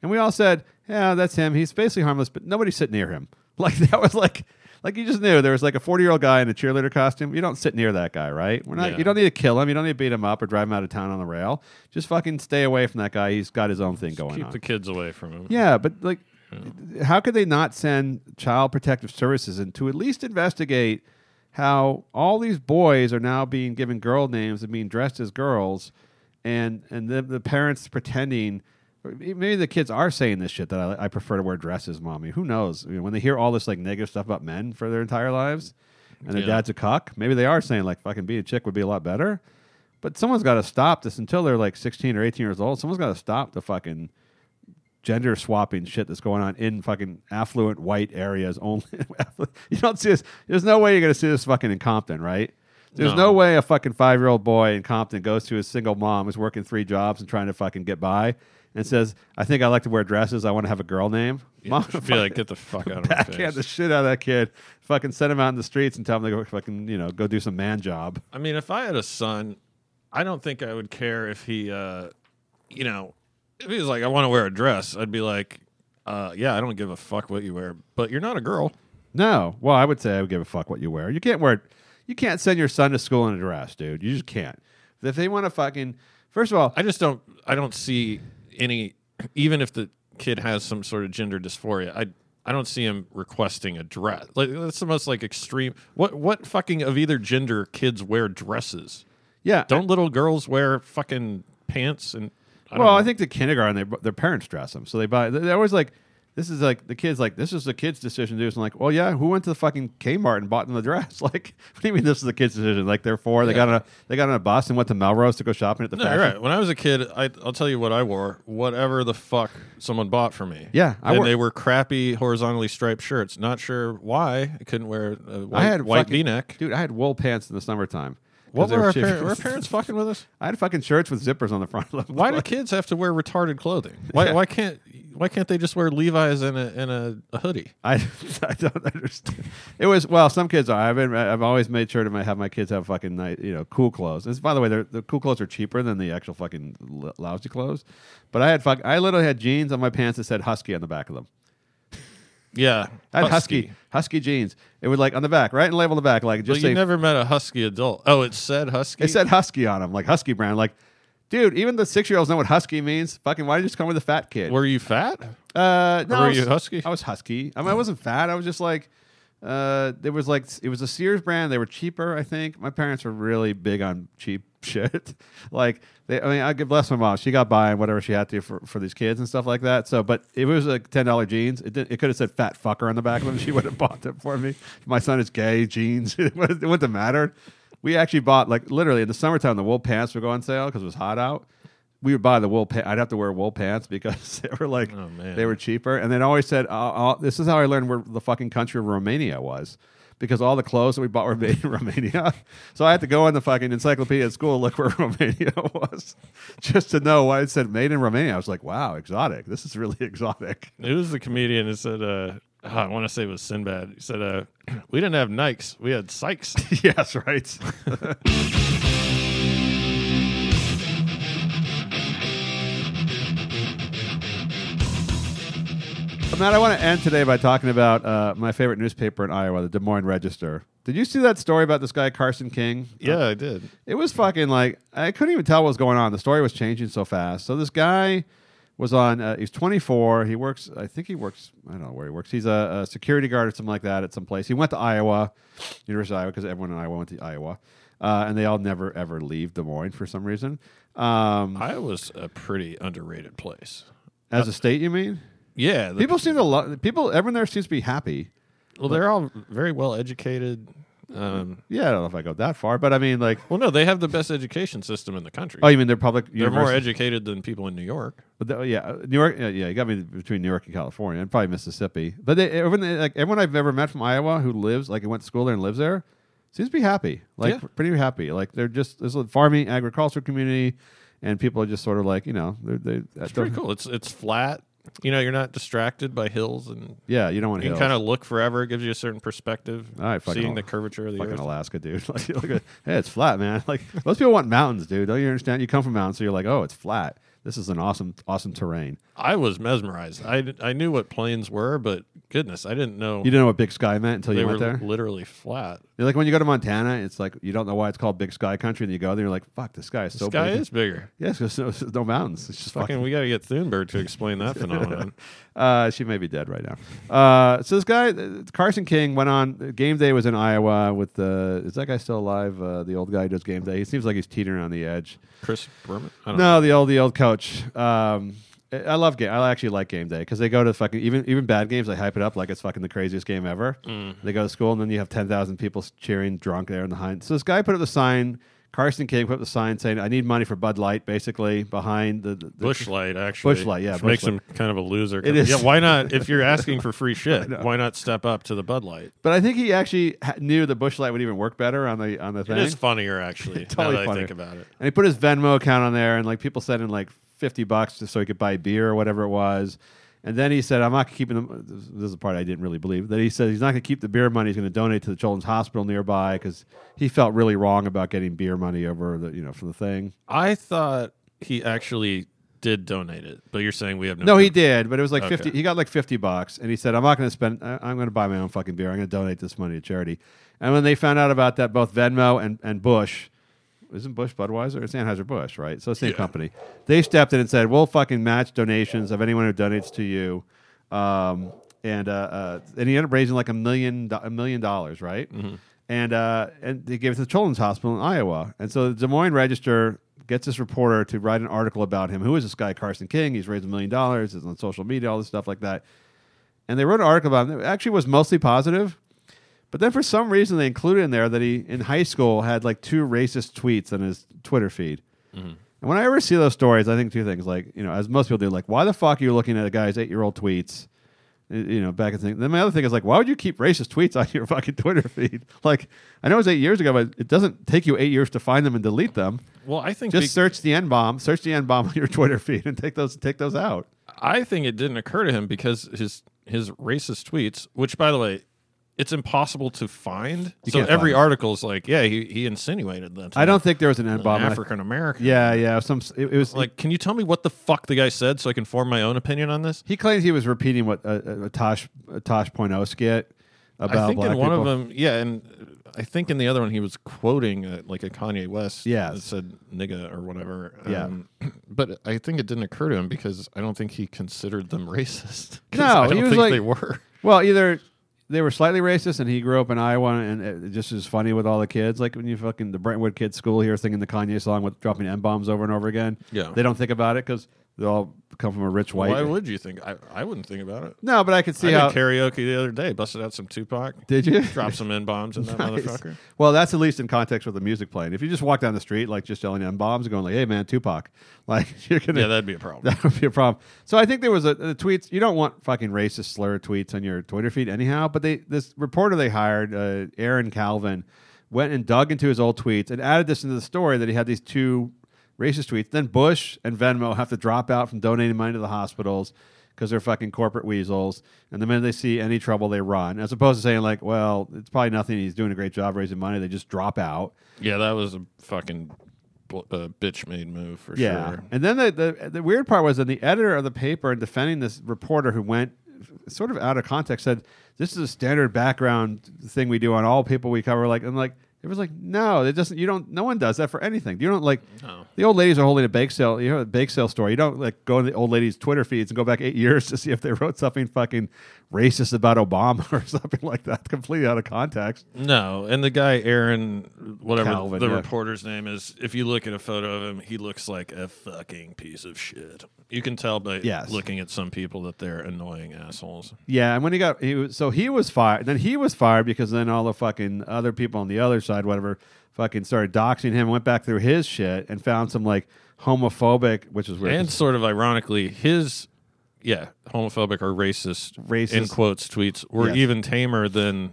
and we all said, "Yeah, that's him. He's basically harmless, but nobody sit near him." Like that was like. Like you just knew there was like a forty year old guy in a cheerleader costume. You don't sit near that guy, right? We're not. Yeah. You don't need to kill him. You don't need to beat him up or drive him out of town on the rail. Just fucking stay away from that guy. He's got his own thing going Keep on. Keep the kids away from him. Yeah, but like, how could they not send child protective services in to at least investigate how all these boys are now being given girl names and being dressed as girls, and and the, the parents pretending. Maybe the kids are saying this shit that I, I prefer to wear dresses, mommy. Who knows? You know, when they hear all this like negative stuff about men for their entire lives, and their Yeah. dad's a cuck, maybe they are saying like fucking being a chick would be a lot better. But someone's got to stop this until they're like 16 or 18 years old. Someone's got to stop the fucking gender swapping shit that's going on in fucking affluent white areas only. you don't see this. There's no way you're going to see this fucking in Compton, right? There's no, No. way a fucking five year old boy in Compton goes to his single mom who's working three jobs and trying to fucking get by and says, I think I like to wear dresses. I want to have a girl name. Mom, I feel like get the fuck out of my backhand the shit out of that kid. Fucking send him out in the streets and tell him to go fucking, you know, go do some man job. I mean, if I had a son, I don't think I would care if he, uh, you know, if he was like, I want to wear a dress, I'd be like, uh, yeah, I don't give a fuck what you wear, but you're not a girl. No. Well, I would say I would give a fuck what you wear. You can't wear you can't send your son to school in a dress, dude. You just can't. If they want to fucking first of all, I just don't, I don't see any, even if the kid has some sort of gender dysphoria, I, I don't see him requesting a dress. Like that's the most like extreme. What, what fucking of either gender kids wear dresses? yeah. Don't little girls wear fucking pants and? I well, know. I think the kindergarten they, their parents dress them, so they buy. They're always like this is like the kids like this is the kid's decision to do. So I'm like, well, yeah, who went to the fucking Kmart and bought them the dress? Like, what do you mean this is the kid's decision? Like they're four, they got on a they got on a bus and went to Melrose to go shopping at the No, fashion. right. When I was a kid, I, I'll tell you what I wore. Whatever the fuck someone bought for me. Yeah, I and wore- they were crappy horizontally striped shirts. Not sure why I couldn't wear a white, I had white fucking- V-neck. dude. I had wool pants in the summertime What were our, par- were our parents fucking with us? I had fucking shirts with zippers on the front. Why do kids have to wear retarded clothing? Why, Yeah. why can't why can't they just wear Levi's and a and a, a hoodie? I, I don't understand. It was well, some kids are. I've been, I've always made sure to my, have my kids have fucking nice, you know, cool clothes. And by the way, the cool clothes are cheaper than the actual fucking l- lousy clothes. But I had fuck, I literally had jeans on my pants that said Husky on the back of them. Yeah, I had Husky, Husky jeans. It would like on the back, right, and label the back, like just you say never met a Husky adult. Oh, it said Husky. it said Husky on them, like Husky brand. Like, dude, even the six year olds know what Husky means. Fucking, why did you just come with a fat kid? Were you fat? Uh, no, Or were I was- you husky? I was husky. I mean, I wasn't fat. I was just like, uh, there was like, it was a Sears brand. They were cheaper, I think. My parents were really big on cheap shit. like, they, I mean, I give bless my mom. She got by and whatever she had to for, for these kids and stuff like that. So, but if it was like ten dollar jeans, it did, it could have said fat fucker on the back of them. She would have bought them for me. My son is gay. Jeans. it wouldn't have mattered. We actually bought like literally in the summertime. The wool pants would go on sale because it was hot out. We would buy the wool. pants. I'd have to wear wool pants because they were like Oh, man. they were cheaper. And then always said, uh, uh, "This is how I learned where the fucking country of Romania was." Because all the clothes that we bought were made in Romania, so I had to go in the fucking encyclopedia at school look where Romania was, just to know why it said "made in Romania." I was like, "Wow, exotic! This is really exotic." It was the comedian who said, uh, oh, I want to say it was Sinbad. He said, uh, We didn't have Nikes, we had Sykes. yes, right. Matt, I want to end today by talking about uh, my favorite newspaper in Iowa, the Des Moines Register. Did you see that story about this guy Carson King? yeah, I did. It was fucking like I couldn't even tell what was going on. The story was changing so fast. So this guy was on. Uh, he's 24. He works. I think he works. I don't know where he works. He's a, a security guard or something like that at some place. He went to Iowa, University of Iowa, because everyone in Iowa went to Iowa, uh, and they all never ever leave Des Moines for some reason. Um, Iowa's a pretty underrated place. as a state, you mean? Yeah. the- People seem to love. People. Everyone there seems to be happy. well, they're all very well educated. Um, Yeah, I don't know if I go that far, but I mean, like, well, no, they have the best education system in the country. oh, you mean they're public? they're more universities? educated than people in New York. But the, yeah, uh, New York. Yeah, yeah, you got me between New York and California, and probably Mississippi. But they, everyone, like everyone I've ever met from Iowa who lives, like, went to school there and lives there, seems to be happy. Like, Yeah. pretty happy. Like, they're just there's a farming agriculture community, and people are just sort of like, you know, they're, they. It's pretty cool. It's it's flat. You know, you're not distracted by hills, and Yeah, you don't want you to can kind of look forever. It gives you a certain perspective. All right, fucking seeing Al- the curvature of the fucking earth. Alaska, dude. Like, look at, hey, it's flat, man. Like most people want mountains, dude. Don't you understand? You come from mountains, so you're like, oh, it's flat. This is an awesome, awesome terrain. I was mesmerized. I, I knew what plains were, but goodness, I didn't know You didn't know what Big Sky meant until they you were went there. literally flat. You're like when you go to Montana, it's like you don't know why it's called Big Sky Country, and you go there, you're like, "Fuck, the sky is so big. This Sky big." is bigger. Yes, there's no, there's no mountains. It's just Fucking, fucking. we got to get Thunberg to explain that phenomenon. Uh, she may be dead right now. Uh, so this guy, Carson King, went on. Game Day was in Iowa with the. Is that guy still alive? Uh, the old guy who does Game Day. He seems like he's teetering on the edge. Chris Berman? I don't No, the old the old coach. Um, I I love game. I actually like game day because they go to fucking even even bad games. They hype it up like it's fucking the craziest game ever. Mm. They go to school and then you have ten thousand people cheering drunk there in the hind. So this guy put up the sign. Carson King put up the sign saying, "I need money for Bud Light." Basically behind the, the, Busch Light, actually. Busch Light, yeah, Which Busch makes Light. him kind of a loser. It is. Yeah, why not? If you're asking for free shit, why not step up to the Bud Light? But I think he actually knew the Busch Light would even work better on the on the thing. It is funnier, actually, Totally now that I think about it. And he put his Venmo account on there, and like people sent in like fifty bucks just so he could buy beer or whatever it was. And then he said, "I'm not keeping them." This is the part I didn't really believe. That he said he's not going to keep the beer money. He's going to donate to the children's hospital nearby because he felt really wrong about getting beer money over the you know from the thing. I thought he actually did donate it, but you're saying we have no. No, he did, but it was like Okay. fifty. He got like fifty bucks, and he said, "I'm not going to spend. I- I'm going to buy my own fucking beer. I'm going to donate this money to charity." And when they found out about that, both Venmo and and Busch, isn't Busch Budweiser? It's Anheuser Busch, right? So same Yeah. company. They stepped in and said, "We'll fucking match donations of anyone who donates to you." Um, and uh, uh, and he ended up raising like a million a million dollars, right? And uh, and they gave it to the Children's Hospital in Iowa. And so the Des Moines Register gets this reporter to write an article about him. Who is this guy, Carson King? He's raised a million dollars. He's on social media, all this stuff like that. and they wrote an article about him that actually was mostly positive. But then for some reason they included in there that he in high school had like two racist tweets on his Twitter feed. Mm-hmm. And when I ever see those stories, I think two things. Like, you know, as most people do, like, why the fuck are you looking at a guy's eight year old tweets? You know, back in thing. Then my other thing is like, why would you keep racist tweets on your fucking Twitter feed? Like, I know it was eight years ago, but it doesn't take you eight years to find them and delete them. Well, I think Just be- search the N bomb, search the N bomb on your Twitter feed, and take those take those out. I think it didn't occur to him because his his racist tweets, which by the way, it's impossible to find. You so can't every find it. article is like, yeah, he, he insinuated that. I don't think there was an N bomb. African American. Yeah, yeah. Some it, it was like can you tell me what the fuck the guy said so I can form my own opinion on this? he claims he was repeating what uh, uh, Tosh uh, Tosh Point oh skit about I think black in one people. of them, yeah, and I think in the other one he was quoting uh, like a Kanye West. Yes. that said nigga or whatever. Yeah. Um, but I think it didn't occur to him because I don't think he considered them racist. 'Cause No, I don't he was think like- they were. Well, either they were slightly racist, and he grew up in Iowa, and it just is funny with all the kids. Like when you fucking the Brentwood kids school here singing the Kanye song with dropping n bombs over and over again. Yeah. they don't think about it because they all come from a rich white. Why would you think? I, I wouldn't think about it. no, but I could see I how. did karaoke the other day. Busted out some Tupac. Did you Drop some n bombs in that Nice. motherfucker. Well, that's at least in context with the music playing. If you just walk down the street like just yelling n bombs and going like, "Hey man, Tupac," like you're gonna Yeah, that'd be a problem. That would be a problem. So I think there was a, the tweets. You don't want fucking racist slur tweets on your Twitter feed anyhow. But they this reporter they hired, uh, Aaron Calvin, went and dug into his old tweets and added this into the story that he had these two racist tweets. Then Busch and Venmo have to drop out from donating money to the hospitals because they're fucking corporate weasels. And the minute they see any trouble, they run. As opposed to saying like, well, it's probably nothing. He's doing a great job raising money. They just drop out. Yeah, that was a fucking bl- uh, bitch made move for Yeah. sure. And then the, the the weird part was that the editor of the paper, in defending this reporter who went sort of out of context, said this is a standard background thing we do on all people we cover. Like, I'm like, it was like, no, it doesn't. You don't. No one does that for anything. You don't like. No. The old ladies are holding a bake sale. You know, a bake sale store. You don't like go in the old ladies' Twitter feeds and go back eight years to see if they wrote something fucking racist about Obama or something like that, completely out of context. No, and the guy Aaron, whatever Calvin, the yeah. reporter's name is, if you look at a photo of him, he looks like a fucking piece of shit. You can tell by Yes. looking at some people that they're annoying assholes. Yeah, and when he got he was, so he was fired. Then he was fired because then all the fucking other people on the other side, whatever, fucking started doxing him. Went back through his shit and found some like homophobic, which is weird. And sort of ironically, his yeah, homophobic or racist, Racist. in quotes tweets were Yes. even tamer than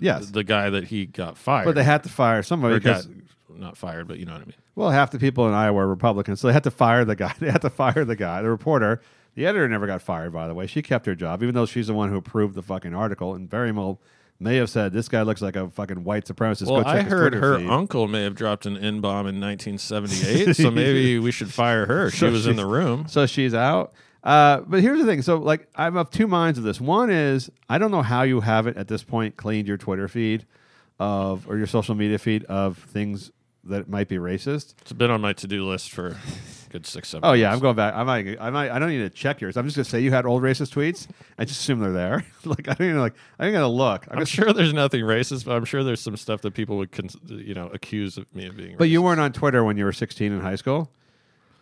yes, the guy that he got fired. but they had to fire somebody because not fired, but you know what I mean. well, half the people in Iowa are Republicans, so they had to fire the guy. They had to fire the guy, the reporter. The editor never got fired, by the way. She kept her job, even though she's the one who approved the fucking article. And May have said this guy looks like a fucking white supremacist. Well, Go check I his heard Twitter her feed. uncle may have dropped an N bomb in 1978, so maybe we should fire her. She So was in she's- the room. So she's out. Uh, but here's the thing. So, like, I'm of two minds of this. One is I don't know how you haven't at this point cleaned your Twitter feed of or your social media feed of things that might be racist. It's been on my to do list for good six, seven. Oh yeah, I'm going back. I might, I might, I don't need to check yours. I'm just gonna say you had old racist tweets. I just assume they're there. like I don't even like. I ain't gonna look. I'm I'm sure there's nothing racist, but I'm sure there's some stuff that people would, cons- you know, accuse of me of being. But you weren't on Twitter when you were 16 in high school.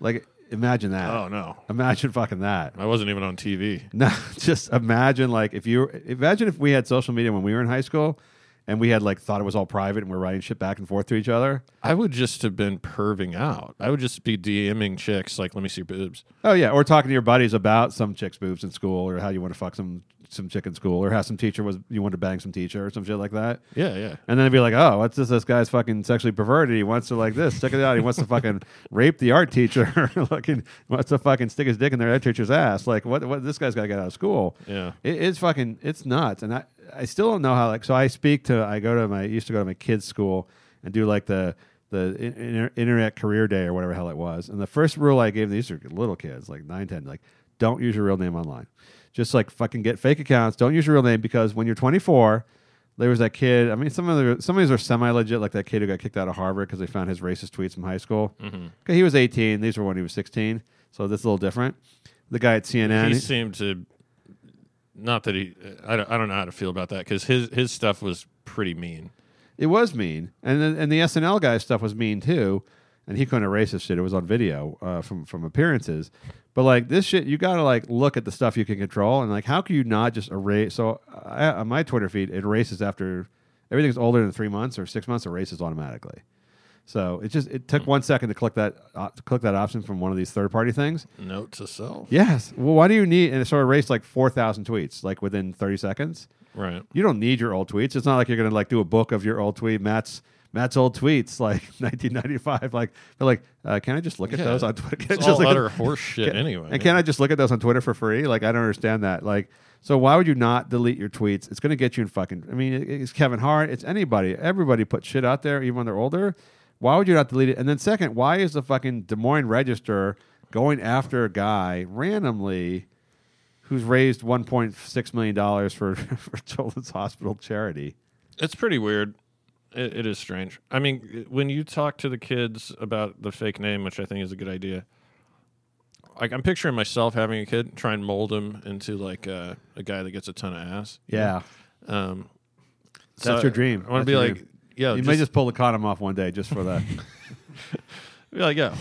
Like, imagine that. Oh no, Imagine fucking that. I wasn't even on TV. No, just imagine like if you imagine if we had social media when we were in high school, and we had like thought it was all private and we're writing shit back and forth to each other. I would just have been perving out. I would just be DMing chicks like, "Let me see your boobs." Oh yeah, or talking to your buddies about some chick's boobs in school, or how you want to fuck some some chick in school, or how some teacher was you want to bang some teacher or some shit like that. Yeah, yeah. And then it'd be like, oh, what's this? This guy's fucking sexually perverted. He wants to like this. Check it out. He wants to fucking rape the art teacher. fucking wants to fucking stick his dick in their art teacher's ass. Like what? What? This guy's got to get out of school. Yeah. It, it's fucking. It's nuts. And I, I still don't know how. Like, so I speak to. I go to my. Used to go to my kids' school and do like the the inter- internet career day or whatever hell it was. And the first rule I gave these are little kids, like nine, ten, like don't use your real name online. Just like fucking get fake accounts. Don't use your real name because when you're 24 there was that kid. I mean, some of the some of these are semi legit, like that kid who got kicked out of Harvard because they found his racist tweets from high school. Mm-hmm. Okay, he was 18. These were when he was 16, so this is a little different. The guy at CNN, he seemed to not that he I don't, I don't know how to feel about that because his his stuff was pretty mean it was mean, and then, and the SNL guy stuff was mean too. and he couldn't erase this shit. It was on video uh, from from appearances. But like this shit, you got to like look at the stuff you can control, and like how can you not just erase? So I, on my Twitter feed, it erases after everything's older than three months or six months, it erases automatically. So it just it took one second to click that uh, to click that option from one of these third party things. Note to self. Yes. Well, why do you need? And it sort of erased like four thousand tweets like within thirty seconds. Right. You don't need your old tweets. It's not like you're gonna like do a book of your old tweet. Matt's Matt's old tweets like 1995. Like they're like, uh, can I just look at Yeah. those on Twitter? Can I It's just all utter horse shit can- anyway. And can I just look at those on Twitter for free? Like I don't understand that. Like so why would you not delete your tweets? It's gonna get you in fucking. I mean, it's Kevin Hart. It's anybody. Everybody put shit out there, even when they're older. Why would you not delete it? And then second, why is the fucking Des Moines Register going after a guy randomly? Who's raised 1.6 million dollars for for Children's Hospital charity? It's pretty weird. It, it is strange. I mean, when you talk to the kids about the fake name, which I think is a good idea, like I'm picturing myself having a kid, try and mold him into like uh, a guy that gets a ton of ass. know? Yeah, Um, That's your dream. I want to be like, dream. yeah, you may just pull the condom off one day just for that. be like, yeah,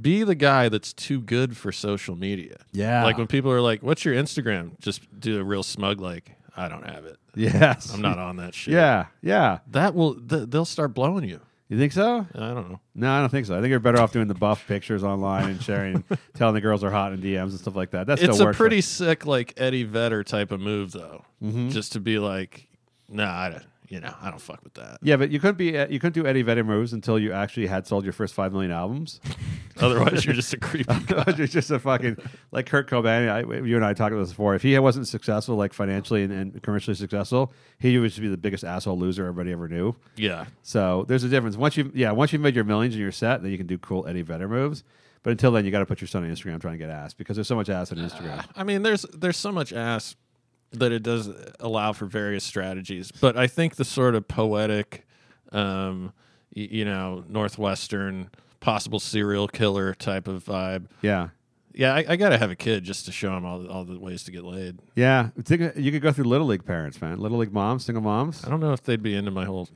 be the guy that's too good for social media. Yeah. Like when people are like, "What's your Instagram?" Just do a real smug like, "I don't have it. yes, I'm not on that shit." Yeah, yeah. that will th- they'll start blowing you. You think so? I don't know. No, I don't think so. I think you're better off doing the buff pictures online and sharing, telling the girls are hot in DMs and stuff like that. That it's still a pretty sick like Eddie Vedder type of move though. Mm-hmm. Just to be like, nah, I don't, you know, I don't fuck with that. yeah, but you couldn't be you couldn't do Eddie Vedder moves until you actually had sold your first five million albums. Otherwise, you're just a creepy. guy. it's just a fucking like Kurt Cobain. I, you and I talked about this before. If he wasn't successful, like financially and, and commercially successful, he would just be the biggest asshole loser everybody ever knew. Yeah, So there's a difference. Once you yeah, once you've made your millions and you're set, then you can do cool Eddie Vedder moves. But until then, you got to put your son on Instagram trying to get ass because there's so much ass on uh, Instagram. I mean, there's there's so much ass that it does allow for various strategies, but I think the sort of poetic, um, y- you know, northwestern possible serial killer type of vibe. Yeah. Yeah, I, I got to have a kid just to show him all all the ways to get laid. Yeah, Think- you could go through little league parents, man. Little league moms, single moms. I don't know if they'd be into my whole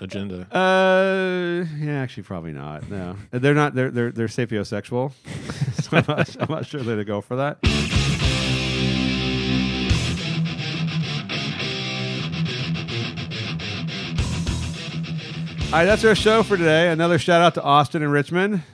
agenda. Uh, yeah, actually, probably not. No, they're not. They're they're they're sapiosexual. so I'm not, I'm not sure they'd go for that. All right, that's our show for today. Another shout out to Austin and Richmond.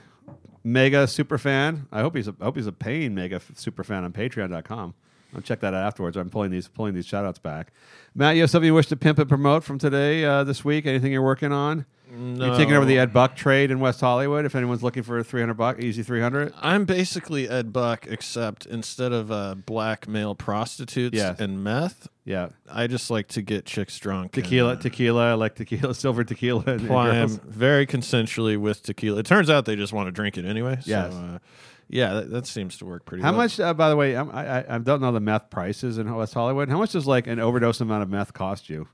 Mega super fan. I hope he's a I hope he's a paying mega super fan on Patreon.com. I'll check that out afterwards. I'm pulling these pulling these shout outs back. Matt, you have something you wish to pimp and promote from today, uh, this week? Anything you're working on? You're taking over the Ed Buck trade in West Hollywood. If anyone's looking for a 300 buck, easy 300. I'm basically Ed Buck, except instead of uh, black male prostitutes Yes. and meth, Yeah, I just like to get chicks drunk. and, tequila, uh, tequila, I like tequila, silver tequila. And, and am girls. very consensually with tequila. It turns out they just want to drink it anyway. Yes. Uh, yeah, that, that seems to work pretty How well. much, uh, by the way, I'm- I, I, I don't know the meth prices in West Hollywood. How much does like an overdose amount of meth cost you?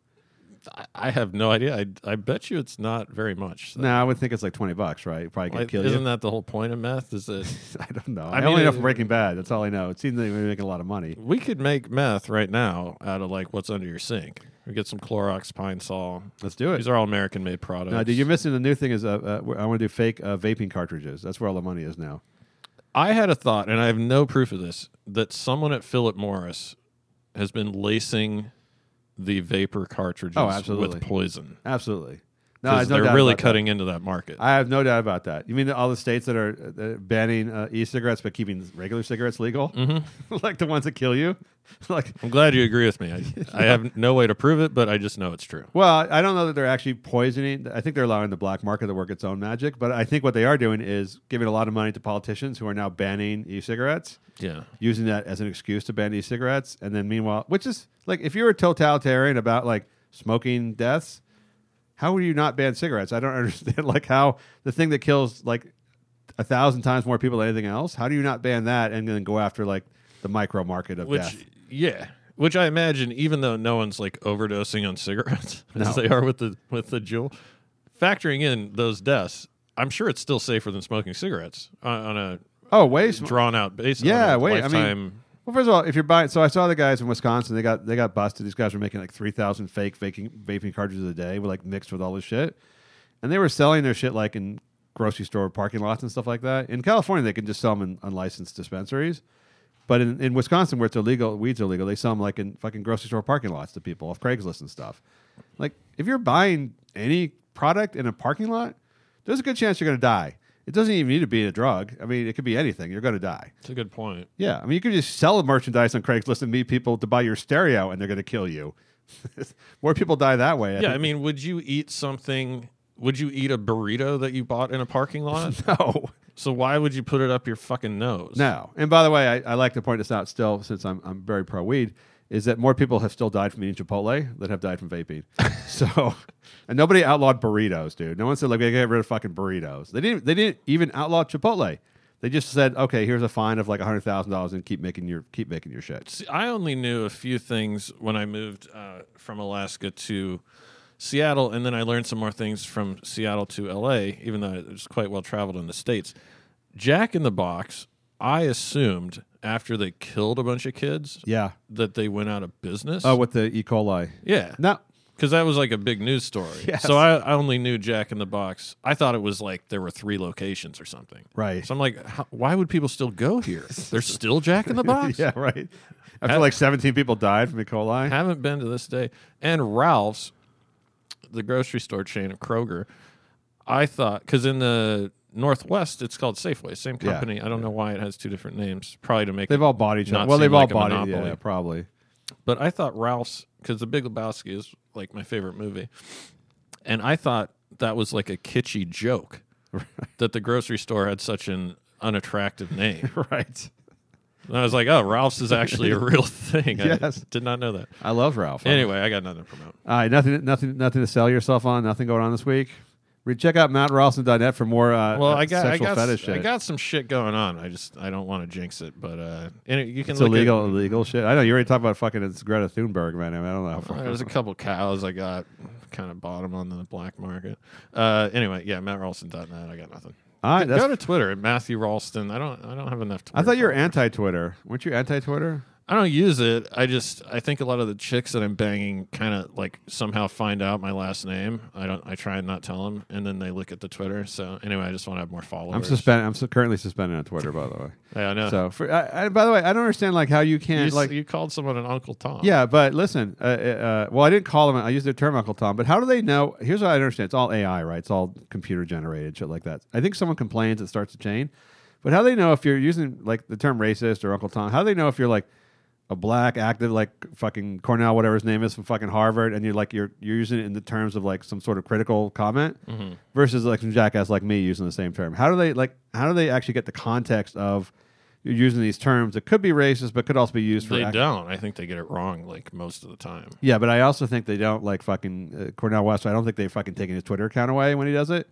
I, have no idea. I, I bet you it's not very much. So. No, I would think it's like 20 bucks, right? Probably could Like, kill isn't you. that the whole point of meth? Is that I don't know. I, I only mean, know it- from Breaking Bad. That's all I know. It seems like we're making a lot of money. we could make meth right now out of like what's under your sink. We get some Clorox, Pine Sol. Let's do it. These are all American made products. No, dude, you're missing the new thing. Is uh, uh, I want to do fake uh, vaping cartridges. That's where all the money is now. I had a thought, and I have no proof of this, that someone at Philip Morris has been lacing the vapor cartridges Oh, absolutely. with poison. Absolutely. No, no they're really about that. cutting into that market. I have no doubt about that. You mean all the states that are uh, banning uh, e-cigarettes but keeping regular cigarettes legal, mm-hmm. like the ones that kill you? like, I'm glad you agree with me. I, I have no way to prove it, but I just know it's true. well, I don't know that they're actually poisoning. I think they're allowing the black market to work its own magic. But I think what they are doing is giving a lot of money to politicians who are now banning e-cigarettes. Yeah. using that as an excuse to ban e-cigarettes, and then meanwhile, which is like if you're a totalitarian about like smoking deaths, how would you not ban cigarettes? I don't understand like how the thing that kills like a thousand times more people than anything else. How do you not ban that and then go after like the micro market of Which, death? yeah. Which I imagine, even though no one's like overdosing on cigarettes No. as they are with the with the JUUL, factoring in those deaths, I'm sure it's still safer than smoking cigarettes on, on a Oh, way sm- drawn out basis. Yeah, wait, I mean- Well, first of all, if you're buying, so I saw the guys in Wisconsin. They got they got busted. These guys were making like three thousand fake vaping vaping cartridges a day, with like mixed with all this shit, and they were selling their shit like in grocery store parking lots and stuff like that. In California, they can just sell them in unlicensed dispensaries. But in, in Wisconsin, where it's illegal, weed's illegal, they sell them like in fucking grocery store parking lots to people off Craigslist and stuff. Like, if you're buying any product in a parking lot, there's a good chance you're going to die. It doesn't even need to be a drug. I mean, it could be anything. You're going to die. It's a good point. Yeah, I mean, you could just sell merchandise on Craigslist and meet people to buy your stereo, and they're going to kill you. More people die that way. Yeah, I mean, would you eat something? Would you eat a burrito that you bought in a parking lot? no, so why would you put it up your fucking nose? no. And by the way, I, I like to point this out still, since I'm I'm very pro weed, is that more people have still died from eating Chipotle than have died from vaping. so, and nobody outlawed burritos, dude. No one said like they get rid of fucking burritos. They didn't. They didn't even outlaw Chipotle. They just said, okay, here's a fine of like hundred thousand dollars, and keep making your keep making your shit. See, I only knew a few things when I moved uh, from Alaska to Seattle, and then I learned some more things from Seattle to LA, even though it was quite well traveled in the States. Jack in the Box, I assumed after they killed a bunch of kids Yeah. that they went out of business. Oh, with the E. coli. yeah. No, Because that was like a big news story. Yes. So I, I only knew Jack in the Box. I thought it was like there were three locations or something. Right. So I'm like, how, why would people still go here? There's still Jack in the Box? yeah, right. After Ha- like 17 people died from E. coli. Haven't been to this day. And Ralph's, the grocery store chain of Kroger, I thought because in the Northwest it's called Safeway, same Yeah. company. I don't know why it has two different names. Probably to make They've all bought each not other. Well, seem they've all like a bought monopoly. Yeah, probably. But I thought Ralph's because The Big Lebowski is like my favorite movie, and I thought that was like a kitschy joke that the grocery store had such an unattractive name. right. And I was like, oh, Ralph's is actually a real thing. I Yes. did not know that. I love Ralph. Anyway, I got nothing to promote. All right, nothing, nothing, nothing to sell yourself on. Nothing going on this week. Check out MattRalston.net for more. Uh, Well, I got, I got, fetish I shit. got some shit going on. I just, I don't want to jinx it, but uh, you can it's illegal, At, illegal shit. I know you already talked about fucking it's Greta Thunberg, man. I, mean, I don't know. How far- there's a couple cows I got, kind of bought them on the black market. Uh, anyway, yeah, MattRalston.net. I got nothing. All right, Go to Twitter at Matthew Ralston. I don't, I don't have enough. Twitter I thought you were anti-Twitter. Weren't you anti-Twitter? I don't use it. I just I think a lot of the chicks that I'm banging kind of like somehow find out my last name. I don't. I try and not tell them, and then they look at the Twitter. So anyway, I just want to have more followers. I'm suspended. I'm su- currently suspended on Twitter, by the way. Yeah, I know. So, for, I, I, by the way, I don't understand like how you you, can't s- like. you called someone an Uncle Tom. Yeah, but listen. Uh, uh, well, I didn't call him. I used the term Uncle Tom. But how do they know? Here's what I understand. It's all AI, right? It's all computer generated shit like that. I think someone complains, it starts a chain. But how do they know if you're using like the term racist or Uncle Tom? How do they know if you're like a black active like fucking Cornel, whatever his name is from fucking Harvard, and you're like you're you're using it in the terms of like some sort of critical comment versus like some jackass like me using the same term? How do they like? How do they actually get the context of? You're using these terms that could be racist, but could also be used for they act- don't. I think they get it wrong like most of the time. yeah, but I also think they don't like fucking uh, Cornel West. I don't think they fucking taking his Twitter account away when he does it,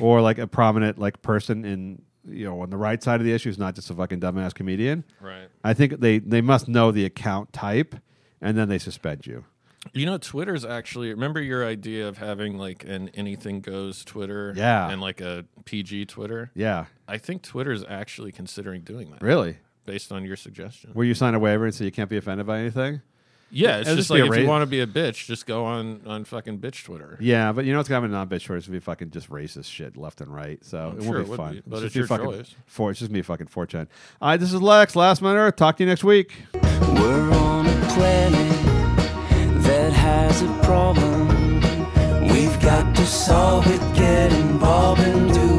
or like a prominent like person in you know on the right side of the issue is not just a fucking dumbass comedian. Right. I think they they must know the account type, and then they suspend you. You know, Twitter's actually. Remember your idea of having like an anything goes Twitter, Yeah. and like a PG Twitter. Yeah, I think Twitter's actually considering doing that, really. based on your suggestion. Where you sign a waiver and say you can't be offended by anything. Yeah, it's It'll just just be like a if you ra- want to be a bitch, just go on on fucking bitch Twitter. Yeah, but you know what's coming non bitch shorts would be fucking just racist shit left and right. So I'm it sure won't it be would fun. be, but just it's be your fucking choice. For, it's just me fucking fortune. All right, this is Lex. Last minute. Earth. Talk to you next week. We're on a planet that has a problem. We've got to solve it, get involved and do it